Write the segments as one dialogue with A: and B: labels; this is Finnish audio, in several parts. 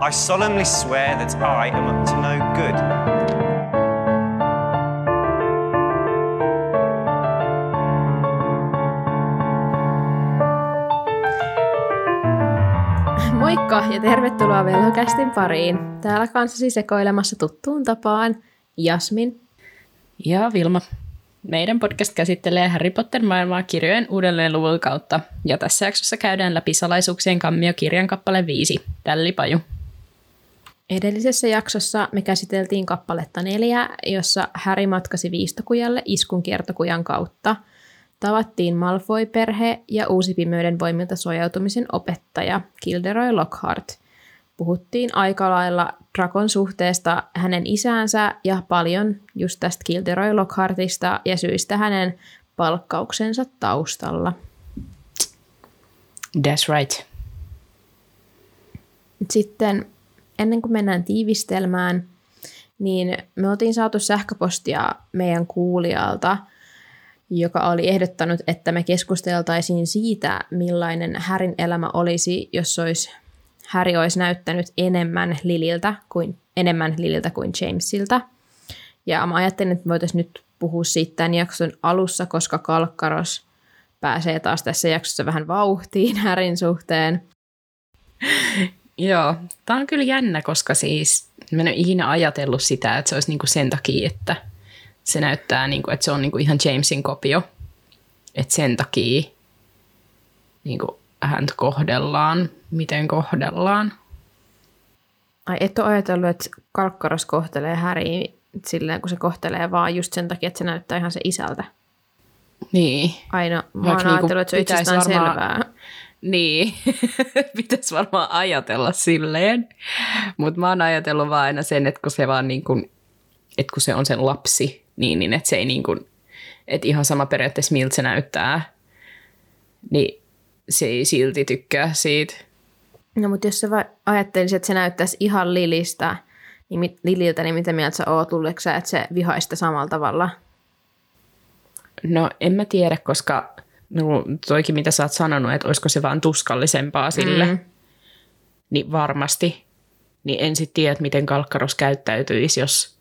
A: I solemnly swear that I am up to no good.
B: Moikka ja tervetuloa Velhokästin pariin. Täällä kanssasi sekoilemassa tuttuun tapaan Jasmin.
C: Ja Vilma. Meidän podcast käsittelee Harry Potter-maailmaa kirjojen uudelleen luvun kautta, ja tässä jaksossa käydään läpi salaisuuksien kammio kirjan kappale 5, Tälli Paju.
B: Edellisessä jaksossa me käsiteltiin kappaletta neljä, jossa Harry matkasi Viistokujalle iskun kiertokujan kautta. Tavattiin Malfoy-perhe ja uusi pimeyden voimilta suojautumisen opettaja Gilderoy Lockhart. Puhuttiin aika lailla Drakon suhteesta hänen isäänsä ja paljon just tästä Gilderoy Lockhartista ja syistä hänen palkkauksensa taustalla.
C: That's right.
B: Sitten ennen kuin mennään tiivistelmään, niin me oltiin saatu sähköpostia meidän kuulijalta, joka oli ehdottanut, että me keskusteltaisiin siitä, millainen Härin elämä olisi, jos olisi, Häri olisi näyttänyt enemmän Lililtä kuin, enemmän Lililtä kuin Jamesilta. Ja mä ajattelin, että voitaisiin nyt puhua siitä tämän jakson alussa, koska Kalkkaros pääsee taas tässä jaksossa vähän vauhtiin Härin suhteen.
C: Joo, tämä on kyllä jännä, koska siis mä en ole ikinä ajatellut sitä, että se olisi niinku sen takia, että se näyttää, niinku, että se on niinku ihan Jamesin kopio. Että sen takia niinku, häntä kohdellaan, miten kohdellaan.
B: Ai et ole ajatellut, että Kalkkaros kohtelee Häriä silleen, kun se kohtelee vaan just sen takia, että se näyttää ihan se isältä.
C: Niin.
B: Aina, mä
C: Vaikka
B: oon
C: niinku
B: ajatellut, että se on itsestään
C: varmaan-
B: selvää.
C: Niin, pitäisi varmaan ajatella silleen. Mutta mä oon ajatellut vaan aina sen, että kun se vaan niin kuin, että kun se on sen lapsi, niin, niin että se ei niin kuin, että ihan sama periaatteessa miltä se näyttää, niin se ei silti tykkää siitä.
B: No mutta jos sä va- ajattelisit, että se näyttäisi ihan Lilistä, niin mit, Lililtä, niin mitä mieltä sä oot? Sä, että se vihaisi sitä samalla tavalla?
C: No en mä tiedä, koska no, toikin mitä sä oot sanonut, että olisiko se vaan tuskallisempaa sille,
B: Mm.
C: niin varmasti. Niin en sitten tiedä, miten Kalkkaros käyttäytyisi, jos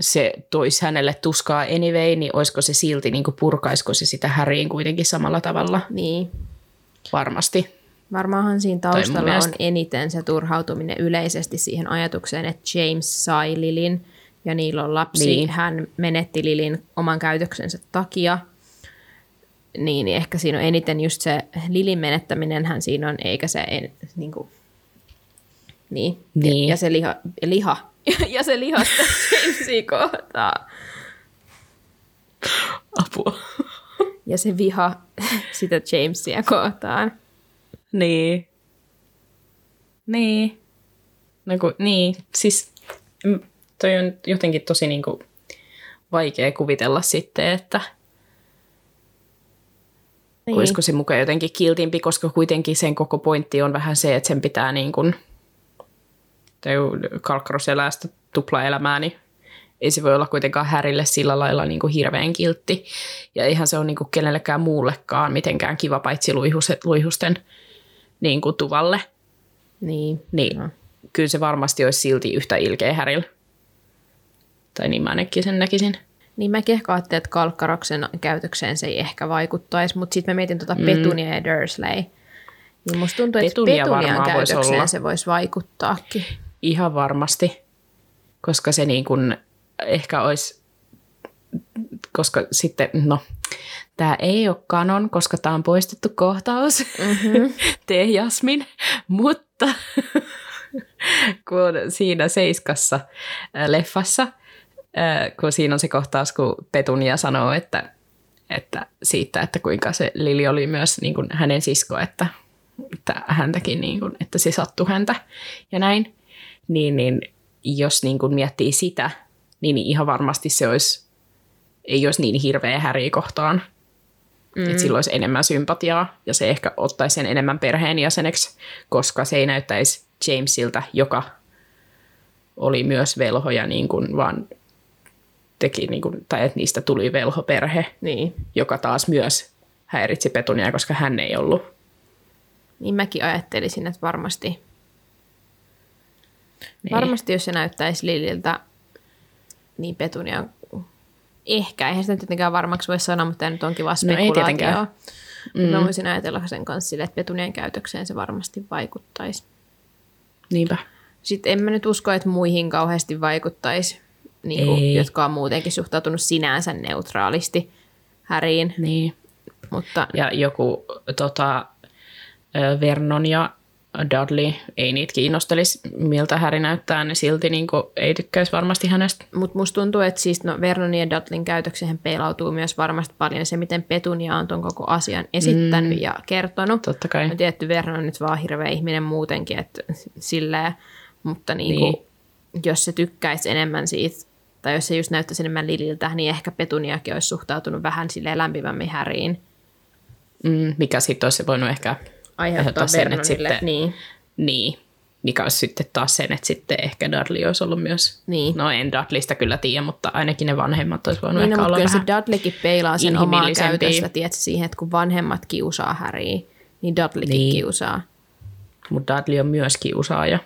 C: se toisi hänelle tuskaa anyway, niin olisiko se silti, niin purkaisiko se sitä häriin kuitenkin samalla tavalla?
B: Niin.
C: Varmasti.
B: Varmaanhan siinä taustalla on eniten se turhautuminen yleisesti siihen ajatukseen, että James sai Lilin ja niillä on lapsi.
C: Niin.
B: Hän menetti Lilin oman käytöksensä takia. Niin, niin ehkä siinä on eniten just se Lilin menettäminen hän siinä on, eikä se en, niin kuin, niin.
C: Niin.
B: Ja, ja se liha, liha. ja se lihasta Jamesia kohtaa.
C: Apua.
B: Ja se viha sitä Jamesia kohtaan.
C: Niin. Niin. No kun, niin, siis mm, toi on jotenkin tosi niinku vaikea kuvitella sitten, että niin. olisiko se mukaan jotenkin kiltimpi, koska kuitenkin sen koko pointti on vähän se, että sen pitää niin kuin, tai Kalkkaros elää sitä tuplaelämää, niin ei se voi olla kuitenkaan Härille sillä lailla niin kuin hirveän kiltti. Ja eihän se ole niin kuin kenellekään muullekaan mitenkään kiva paitsi luihuset, luihusten niin kuin tuvalle.
B: Niin.
C: Niin no. kyllä se varmasti olisi silti yhtä ilkeä Härillä. Tai niin mä ainakin sen näkisin.
B: Niin mäkin ehkä ajattelin, että Kalkkaroksen käytökseen se ei ehkä vaikuttaisi, mutta sitten mä mietin tuota Petunia ja Dursley. Niin musta tuntuu, että
C: Petunia
B: Petunian
C: voisi
B: käytökseen
C: olla.
B: se voisi vaikuttaakin.
C: Ihan varmasti, koska se niin kuin ehkä olisi, koska sitten, no, tämä ei ole kanon, koska tämä on poistettu kohtaus, mm-hmm. tee Jasmin, mutta kun siinä Seiskassa äh, leffassa, kun siinä on se kohtaus, kun Petunia sanoo, että, että siitä, että kuinka se Lili oli myös niin kuin hänen sisko, että, että häntäkin, niin kuin, että se sattui häntä ja näin, niin, niin jos niin kuin miettii sitä, niin ihan varmasti se olisi, ei olisi niin hirveä häriä kohtaan. Mm. Että sillä olisi enemmän sympatiaa ja se ehkä ottaisi sen enemmän perheenjäseneksi, koska se ei näyttäisi Jamesilta, joka oli myös velhoja, niin kuin vaan teki, niin kuin, tai että niistä tuli velhoperhe,
B: Niin.
C: joka taas myös häiritsi Petunia, koska hän ei ollut.
B: Niin mäkin ajattelisin, että varmasti. Varmasti jos se näyttäisi Lililtä, niin Petunia ehkä, eihän sitä tietenkään varmaksi voi sanoa, mutta tämä nyt onkin vaan
C: No ei
B: spekulaatio.
C: tietenkään.
B: mm. Mä voisin ajatella sen kanssa sille, että Petunian käytökseen se varmasti vaikuttaisi.
C: Niinpä.
B: Sitten en mä nyt usko, että muihin kauheasti vaikuttaisi, niin kuin, jotka on muutenkin suhtautunut sinänsä neutraalisti Häriin.
C: Niin.
B: Mutta
C: Ja joku tota, Vernon ja Dudley, ei niitä kiinnostelisi, miltä Häri näyttää, ne silti niin kuin, ei tykkäisi varmasti hänestä.
B: Mutta musta tuntuu, että siis no Vernonin ja Dudleyn käytökseen peilautuu myös varmasti paljon se, miten Petunia on ton koko asian esittänyt mm. ja kertonut.
C: Totta kai.
B: No tietty Vernon on nyt vaan hirveä ihminen muutenkin, että silleen, mutta
C: Niin.
B: niin. jos se tykkäisi enemmän siitä, tai jos se just näyttäisi enemmän Lililtä, niin ehkä Petuniakin olisi suhtautunut vähän silleen lämpimämmin Häriin.
C: Mm, mikä sitten olisi voinut ehkä
B: Aiheuttaa
C: sen, että sitten,
B: niin.
C: niin, mikä olisi sitten taas sen, että sitten ehkä Dudley olisi ollut myös,
B: Niin.
C: no en Dudleysta kyllä tiedä, mutta ainakin ne vanhemmat olisi voinut
B: Niin,
C: ehkä
B: no,
C: olla
B: kyllä se
C: vähän
B: Dudleykin peilaa sen omaa käytöstä, tiedätkö, siihen, että kun vanhemmat kiusaa Häriä, niin Dudleykin
C: niin.
B: kiusaa.
C: Mutta Dudley on myös kiusaaja.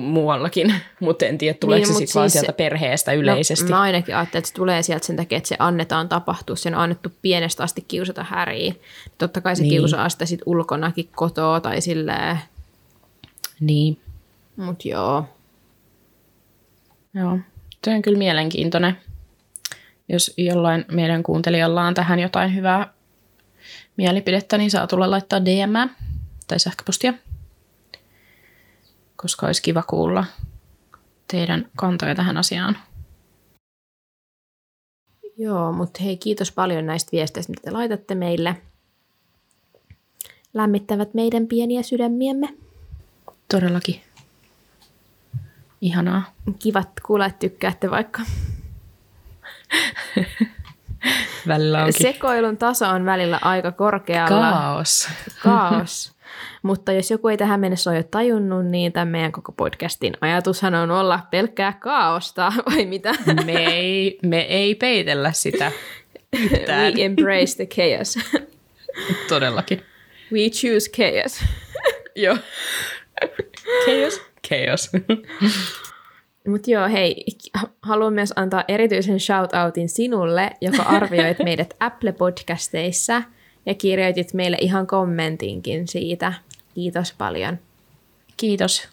C: Muuallakin, mutta en tiedä, tuleeko
B: Niin,
C: se sitten vaan
B: siis-
C: sieltä perheestä yleisesti.
B: No, mä ainakin ajattelen, että se tulee sieltä sen takia, että se annetaan tapahtua. Sen on annettu pienestä asti kiusata Häriä. Totta kai se
C: Niin.
B: kiusaa sitä sit ulkonakin kotoa tai silleen.
C: Niin,
B: Mut joo.
C: joo. Se on kyllä mielenkiintoinen. Jos jollain meidän kuuntelijalla on tähän jotain hyvää mielipidettä, niin saa tulla laittaa DM tai sähköpostia. Koska olisi kiva kuulla teidän kantoja tähän asiaan.
B: Joo, mutta hei, kiitos paljon näistä viesteistä, mitä te laitatte meille. Lämmittävät meidän pieniä sydämiemme.
C: Todellakin. Ihanaa.
B: Kivat kuulla, että tykkäätte vaikka.
C: Välillä onkin
B: Sekoilun taso on välillä aika korkealla.
C: kaos.
B: kaos. Mutta jos joku ei tähän mennessä ole jo tajunnut, niin tämän meidän koko podcastin ajatushan on olla pelkkää kaaosta, vai mitä?
C: Me ei, me ei peitellä sitä yhtään.
B: We embrace the chaos.
C: Todellakin.
B: We choose chaos.
C: Joo. Chaos. Chaos.
B: Mutta joo, hei, haluan myös antaa erityisen shout-outin sinulle, joka arvioit meidät Apple-podcasteissa ja kirjoitit meille ihan kommentinkin siitä. Kiitos paljon.
C: Kiitos.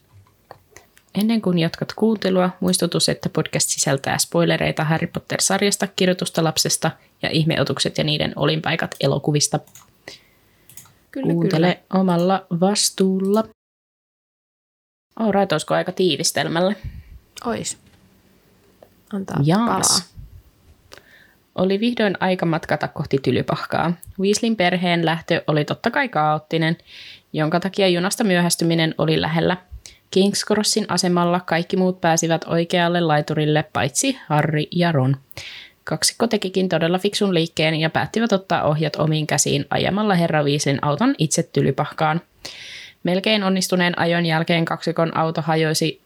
C: Ennen kuin jatkat kuuntelua, muistutus, että podcast sisältää spoilereita Harry Potter-sarjasta, kirjoitusta lapsesta ja ihmeotukset ja niiden olinpaikat elokuvista.
B: Kyllä,
C: Kuuntele
B: kyllä.
C: omalla vastuulla. Alright, olisiko aika tiivistelmälle?
B: Ois. Antaa
C: Jaas.
B: palaa.
C: Oli vihdoin aika matkata kohti tylypahkaa. Weaslin perheen lähtö oli totta kai kaoottinen, jonka takia junasta myöhästyminen oli lähellä. King's Crossin asemalla kaikki muut pääsivät oikealle laiturille, paitsi Harry ja Ron. Kaksikko tekikin todella fiksun liikkeen ja päättivät ottaa ohjat omiin käsiin ajamalla herra Weaslin auton itse tylypahkaan. Melkein onnistuneen ajon jälkeen kaksikon auto hajoisi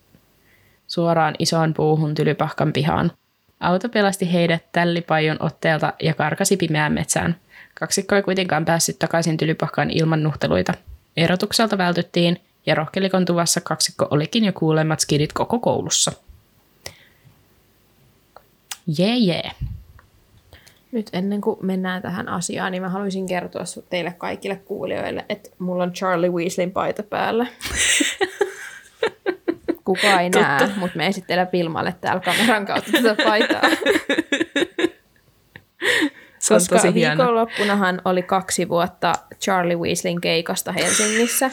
C: suoraan isoon puuhun tylypahkan pihaan. Auto pelasti heidät tällipaijon otteelta ja karkasi pimeään metsään. Kaksikko ei kuitenkaan päässyt takaisin tylypahkaan ilman nuhteluita. Erotukselta vältyttiin ja rohkelikon tuvassa kaksikko olikin jo kuulemmat skidit koko koulussa. Jee jee.
B: Nyt ennen kuin mennään tähän asiaan, niin mä haluaisin kertoa teille kaikille kuulijoille, että mulla on Charlie Weasleyn paita päällä. Kuka ei näe, mutta me esitellään Vilmalle täällä kameran kautta tätä paitaa.
C: Se on
B: Koska
C: tosi hieno.
B: viikonloppunahan oli kaksi vuotta Charlie Weasleyn keikasta Helsingissä.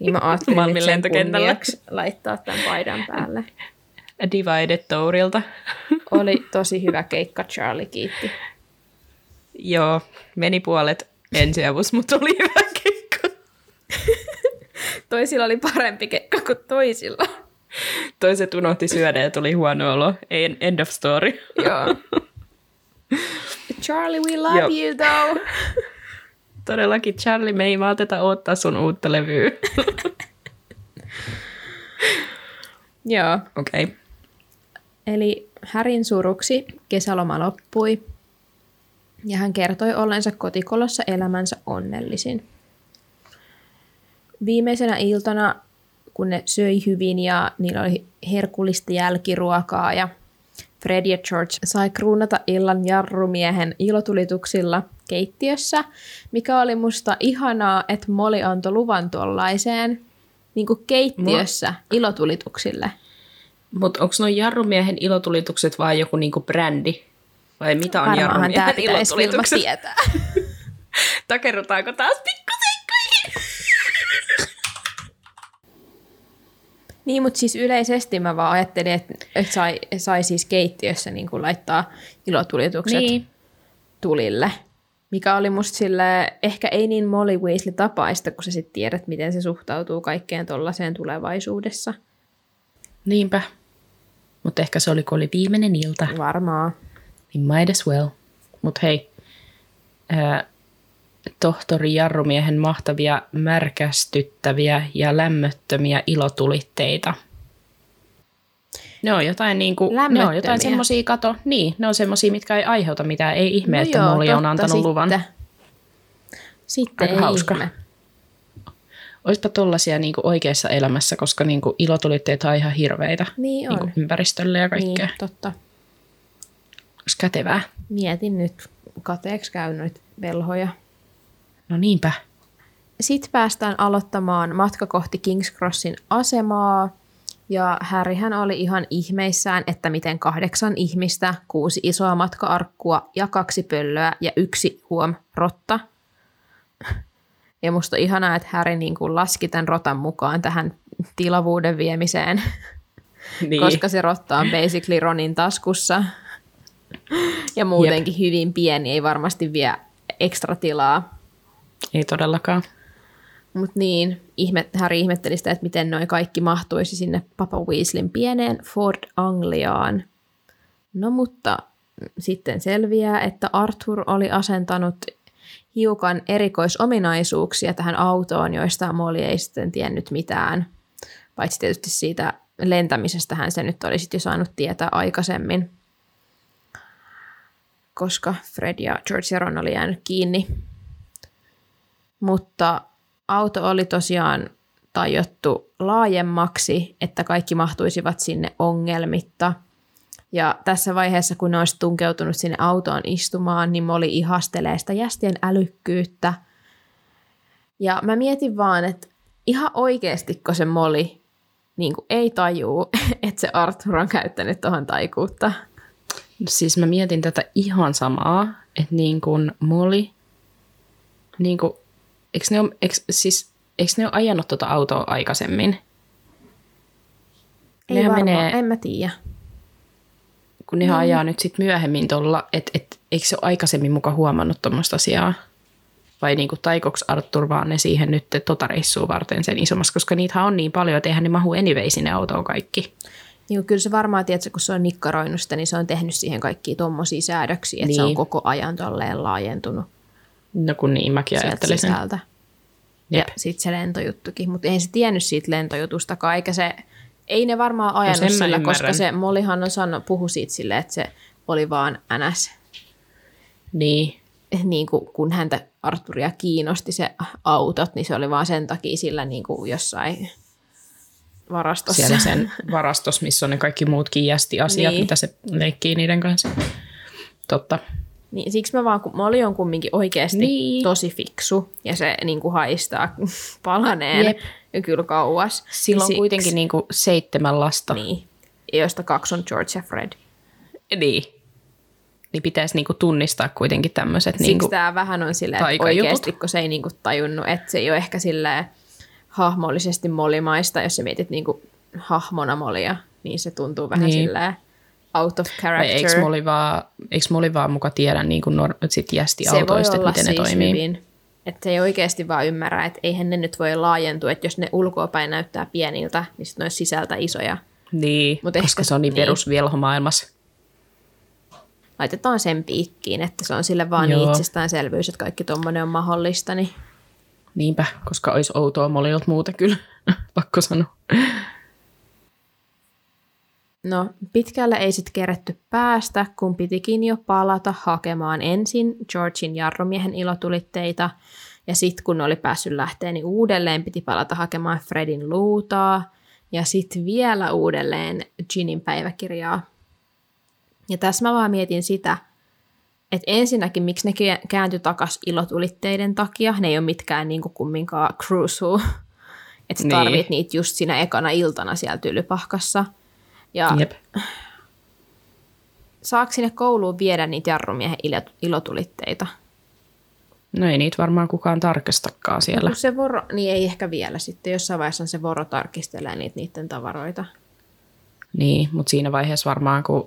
B: Niin mä ajattelin
C: Malmin lentokentällä.
B: laittaa tämän paidan päälle.
C: Divided Tourilta.
B: Oli tosi hyvä keikka, Charlie kiitti.
C: Joo, meni puolet ensiavus, mutta oli hyvä keikka.
B: Toisilla oli parempi keikka kuin toisilla.
C: Toiset unohti syödä ja tuli huono olo. Ei, end of story.
B: Joo. Charlie, we love
C: Joo.
B: you though.
C: Todellakin, Charlie, me ei malteta odottaa sun uutta levyä.
B: Joo.
C: Okei. Okay.
B: Eli Härin suruksi kesäloma loppui ja hän kertoi ollensa kotikolossa elämänsä onnellisin. Viimeisenä iltana kun ne söi hyvin ja niillä oli herkullista jälkiruokaa ja Fred ja George sai kruunata illan jarrumiehen ilotulituksilla keittiössä, mikä oli musta ihanaa, että Molly antoi luvan tuollaiseen niin kuin keittiössä ilotulituksille.
C: Mutta onko nuo jarrumiehen ilotulitukset vai joku niinku brändi? Vai mitä on
B: Varmaanhan
C: jarrumiehen
B: tämä
C: ilotulitukset?
B: tietää.
C: Takerrutaanko taas pikkuseikkoihin?
B: Niin, mutta siis yleisesti mä vaan ajattelin, että, että sai, sai siis keittiössä niin kuin laittaa ilotulitukset
C: Niin.
B: tulille. Mikä oli musta sille ehkä ei niin Molly Weasley tapaista, kun sä sitten tiedät, miten se suhtautuu kaikkeen tollaiseen tulevaisuudessa.
C: Niinpä. Mutta ehkä se oli, kun oli viimeinen ilta.
B: Varmaan.
C: Niin might as well. Mutta hei, ää, tohtori Jarrumiehen mahtavia, märkästyttäviä ja lämmöttömiä ilotulitteita. Ne on jotain niinku, ne on jotain semmosia, kato, niin, ne on semmosia, mitkä ei aiheuta mitään, ei ihme, no että
B: joo,
C: Molly on antanut
B: sitten.
C: luvan.
B: Sitten
C: Aika
B: ei
C: hauska.
B: ihme.
C: Oispa tollasia niinku oikeassa elämässä, koska niinku ilotulitteet on ihan hirveitä
B: Niin on.
C: niinku ympäristölle ja kaikkea.
B: Niin, totta.
C: Olisi kätevää.
B: Mietin nyt kateeksi noita velhoja.
C: No niinpä.
B: Sitten päästään aloittamaan matka kohti King's Crossin asemaa. Ja Harryhän oli ihan ihmeissään, että miten kahdeksan ihmistä, kuusi isoa matka-arkkua ja kaksi pöllöä ja yksi huom rotta. Ja musta on ihanaa, että Harry niin kuin laski tämän rotan mukaan tähän tilavuuden viemiseen,
C: Niin.
B: koska se rotta on basically Ronin taskussa. Ja muutenkin hyvin pieni, ei varmasti vie ekstra tilaa.
C: Ei todellakaan.
B: Mutta niin, ihme, Harry ihmetteli sitä, että miten noin kaikki mahtuisi sinne Papa Weasleyn pieneen Ford Angliaan. No mutta sitten selviää, että Arthur oli asentanut hiukan erikoisominaisuuksia tähän autoon, joista Molly ei sitten tiennyt mitään. Paitsi tietysti siitä lentämisestä hän se nyt olisi jo saanut tietää aikaisemmin, koska Fred ja George ja Ron oli jäänyt kiinni mutta auto oli tosiaan tajottu laajemmaksi, että kaikki mahtuisivat sinne ongelmitta. Ja tässä vaiheessa, kun ne olisi tunkeutunut sinne autoon istumaan, niin Molly ihastelee sitä jästien älykkyyttä. Ja mä mietin vaan, että ihan oikeasti, kun se Molly niin ei tajuu, että se Arthur on käyttänyt tuohon taikuutta.
C: Siis mä mietin tätä ihan samaa, että niin kuin Molly, niin kuin, eikö ne ole, eikö, siis, eikö ne ole ajanut tuota autoa aikaisemmin?
B: Ei
C: Nehän
B: varmaan,
C: menee-
B: en mä tiedä.
C: Kun nehän ajaa nyt sitten myöhemmin tuolla, että et, eikö se ole aikaisemmin muka huomannut tuommoista asiaa? Vai niin kuin taikoks Arthur vaan ne siihen nyt tota reissua varten sen isommassa, koska niitä on niin paljon, että eihän ne mahu anyway sinne autoon kaikki.
B: Niin kyllä se varmaan, tiedätkö, kun se on nikkaroinut sitä, niin se on tehnyt siihen kaikkia tommosia säädöksiä, että se on
C: Niin.
B: koko ajan tolleen laajentunut
C: No kun niin, mäkin sen.
B: sisältä. Ja
C: Jep.
B: sitten se lentojuttukin, mutta ei se tiennyt siitä lentojutustakaan, eikä se, ei ne varmaan ajanut
C: sen mä
B: sillä, koska se Mollihan on sanonut, puhu siitä silleen, että se oli vaan NS,
C: Niin,
B: niin kuin, kun häntä Arturia kiinnosti se autot, niin se oli vaan sen takia sillä niin kuin jossain varastossa.
C: siellä sen varastos, missä on ne kaikki muutkin jästi-asiat,
B: Niin.
C: mitä se leikkii niiden kanssa. Totta.
B: Niin, siksi mä vaan, kun Molly on kumminkin oikeasti
C: Niin.
B: niin. tosi fiksu ja se niin kuin haistaa palaneen
C: Jep.
B: ja kyllä kauas.
C: Sillä on
B: Siksi-
C: kuitenkin niinku seitsemän lasta.
B: Niin, joista kaksi on George ja Fred.
C: Niin. Niin pitäisi niinku tunnistaa kuitenkin tämmöiset.
B: Siksi
C: Niinku,
B: tämä vähän on silleen, että oikeasti kun se ei niinku tajunnut, että se ei ole ehkä silleen hahmollisesti molimaista, jos sä mietit niinku hahmona molia, niin se tuntuu vähän
C: Niin.
B: niin. silleen out of
C: vai
B: character.
C: eikö Molly vaan, eikö Molly vaan muka tiedä niinku nor- sit jästiautoista, että miten
B: siis
C: ne toimii?
B: hyvin. Että ei oikeasti vaan ymmärrä, että eihän ne nyt voi laajentua, että jos ne ulkoapäin näyttää pieniltä, niin sitten ne olisi sisältä isoja.
C: Niin,
B: Mut
C: koska
B: ehkä-
C: se on niin
B: niin.
C: perusvelho maailmassa.
B: Laitetaan sen piikkiin, että se on sille vaan
C: Joo.
B: niin itsestäänselvyys, että kaikki tuommoinen on mahdollista. Niin
C: Niinpä, koska olisi outoa Mollylta muuta kyllä, pakko sanoa.
B: No, pitkälle ei sitten keretty päästä, kun pitikin jo palata hakemaan ensin Georgin jarrumiehen ilotulitteita Ja sitten kun oli päässyt lähteä, niin uudelleen piti palata hakemaan Fredin luutaa. Ja sitten vielä uudelleen Ginin päiväkirjaa. Ja tässä mä vaan mietin sitä, että ensinnäkin miksi ne kääntyi takas ilotulitteiden takia. Ne ei ole mitkään niin kuin kumminkaan cruisua. Että
C: Niin.
B: tarvit niitä just siinä ekana iltana siellä tylypahkassa. Ja
C: Jep.
B: saako sinne kouluun viedä niitä jarrumiehen ilo- ilotulitteita?
C: No ei niitä varmaan kukaan tarkistakaan siellä.
B: Kun se voro, niin ei ehkä vielä sitten. Jossain vaiheessa se voro tarkistelee niitä niiden tavaroita.
C: Niin, mutta siinä vaiheessa varmaan kun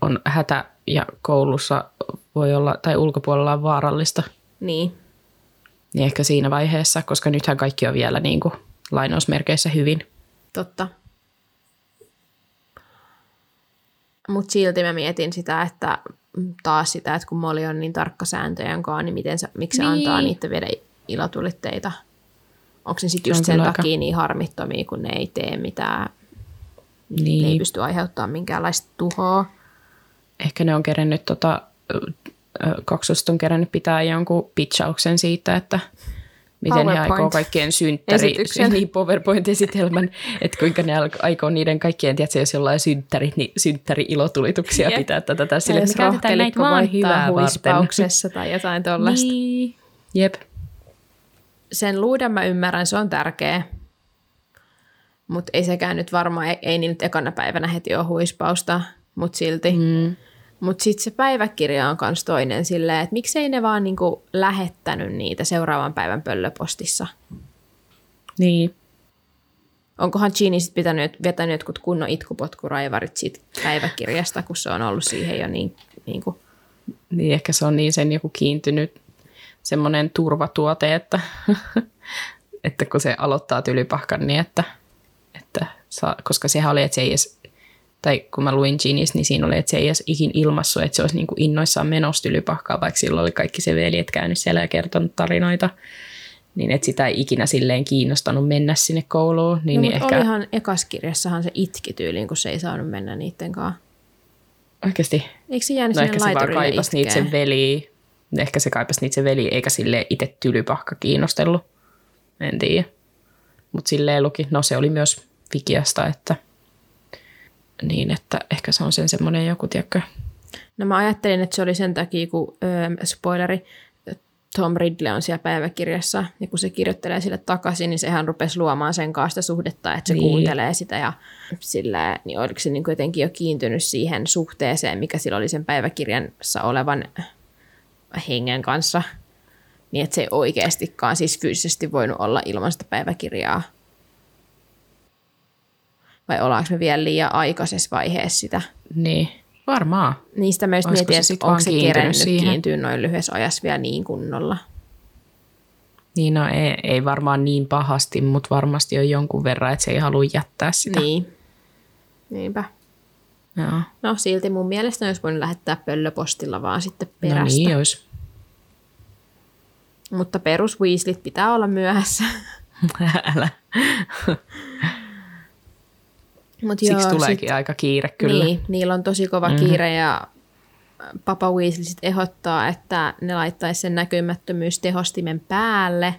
C: on hätä ja koulussa voi olla, tai ulkopuolella on vaarallista,
B: Niin,
C: niin ehkä siinä vaiheessa, koska nythän kaikki on vielä niin kuin lainausmerkeissä hyvin.
B: totta. Mutta silti mä mietin sitä, että taas sitä, että kun Molly on niin tarkka sääntöjen kanssa, niin miten se, miksi se
C: Niin.
B: antaa niitä viedä ilotulitteita? Onko ne sitten
C: Se on
B: just sen
C: aika-
B: takia niin harmittomia, kun ne ei tee mitään, ne ei
C: Niin,
B: pysty aiheuttamaan minkäänlaista tuhoa?
C: ehkä ne on kerennyt, tota, kaksoset on kerennyt pitää jonkun pitchauksen siitä, että miten he aikoo kaikkien synttäri, niin PowerPoint-esitelmän, että kuinka ne aikoo niiden kaikkien, tiedätkö, jos jollain synttäri, niin synttäri-ilotulituksia pitää tätä
B: Tai
C: sille, että käytetään näitä vaan hyvää
B: huispauksessa tai jotain tuollaista.
C: Niin. Jep.
B: sen luuden mä ymmärrän, se on tärkeä. Mutta ei sekään nyt varmaan, ei, ei niin nyt ekana päivänä heti ole huispausta, mutta silti. Mm. Mutta sitten se päiväkirja on myös toinen silleen, että miksei ne vaan niinku lähettänyt niitä seuraavan päivän pöllöpostissa.
C: Niin.
B: Onkohan Gini sitten pitänyt, vetänyt jotkut kunnon itkupotkuraivarit siitä päiväkirjasta, kun se on ollut siihen jo niin, niin kuin,
C: Niin ehkä se on niin sen joku kiintynyt semmoinen turvatuote, että, että kun se aloittaa tylypahkan, niin että, että saa, koska sehän oli, että se ei edes, tai kun mä luin Ginis, niin siinä oli, että se ei edes ikin ilmassu, että se olisi niin kuin innoissaan menossa tylypahkaa, vaikka silloin oli kaikki se veljet käynyt siellä ja kertonut tarinoita, niin että sitä ei ikinä silleen kiinnostanut mennä sinne kouluun. Niin,
B: no,
C: niin
B: mutta
C: ehkä
B: olihan ekaskirjassahan se itki tyyliin, kun se ei saanut mennä niiden kanssa.
C: oikeasti
B: Eikö se jäänyt
C: No
B: sinne
C: ehkä se vaan
B: laiturille
C: kaipas niitä sen veliä. Ehkä se kaipas niitä sen veli, eikä sille itse tylypahka kiinnostellut. En tiedä. Mutta silleen luki, no se oli myös Vikiasta, että niin, että ehkä se on sen semmoinen joku, tiedätkö,
B: No mä ajattelin, että se oli sen takia, kun öö, spoileri, Tom Ridley on siellä päiväkirjassa, ja kun se kirjoittelee sille takaisin, niin sehän rupesi luomaan sen kanssa suhdetta, että se
C: Niin.
B: niin. kuuntelee sitä, ja sillä, niin oliko se niin kuin jotenkin jo kiintynyt siihen suhteeseen, mikä sillä oli sen päiväkirjassa olevan hengen kanssa, niin että se ei oikeastikaan siis fyysisesti voinut olla ilman sitä päiväkirjaa. Vai ollaanko me vielä liian aikaisessa vaiheessa sitä?
C: niin varmaan.
B: Niistä myös mietin, että onko se kerennyt kiintyä noin lyhyessä ajassa vielä niin kunnolla.
C: Niin no ei, ei varmaan niin pahasti, mutta varmasti on jonkun verran, että se ei halua jättää sitä.
B: Niin. Niinpä.
C: Joo.
B: No silti mun mielestä olisi voinut lähettää pöllöpostilla vaan sitten
C: No
B: perästä.
C: niin olisi.
B: Mutta perus Weaslit pitää olla myöhässä.
C: Älä.
B: Mut
C: Siksi
B: joo,
C: tuleekin aika kiire kyllä.
B: Niin, niillä on tosi kova mm-hmm. kiire ja Papa Weasley sit ehdottaa, että ne laittaisi sen näkymättömyystehostimen päälle,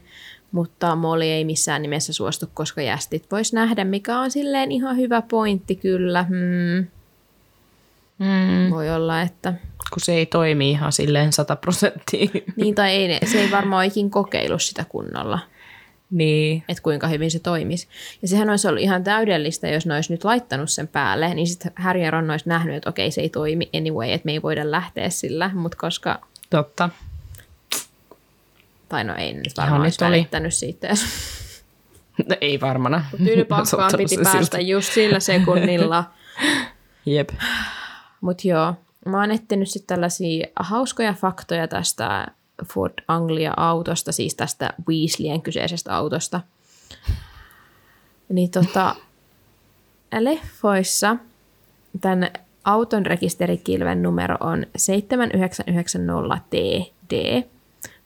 B: mutta Molly ei missään nimessä suostu, koska jästit vois nähdä, mikä on silleen ihan hyvä pointti kyllä. Hmm.
C: Mm,
B: Voi olla, että...
C: kun se ei toimi ihan silleen sata prosenttia.
B: Niin, tai ei, se ei varmaan ikin kokeillut sitä kunnolla,
C: niin.
B: että kuinka hyvin se toimisi. Ja sehän olisi ollut ihan täydellistä, jos ne olisi nyt laittanut sen päälle, niin sitten Harry ja Ron olisi nähnyt, että okei, se ei toimi anyway, että me ei voida lähteä sillä, mutta koska,
C: Totta.
B: tai no ei nyt varmaan olisi
C: oli.
B: välittänyt siitä,
C: No, ei varmana.
B: tyylypakkaan piti
C: siltä.
B: päästä just sillä sekunnilla.
C: Jep.
B: Mutta joo, mä oon etsinyt sitten tällaisia hauskoja faktoja tästä Ford Anglia-autosta, siis tästä Weasleyen kyseisestä autosta. Niin tota, leffoissa tämän auton rekisterikilven numero on 7990TD,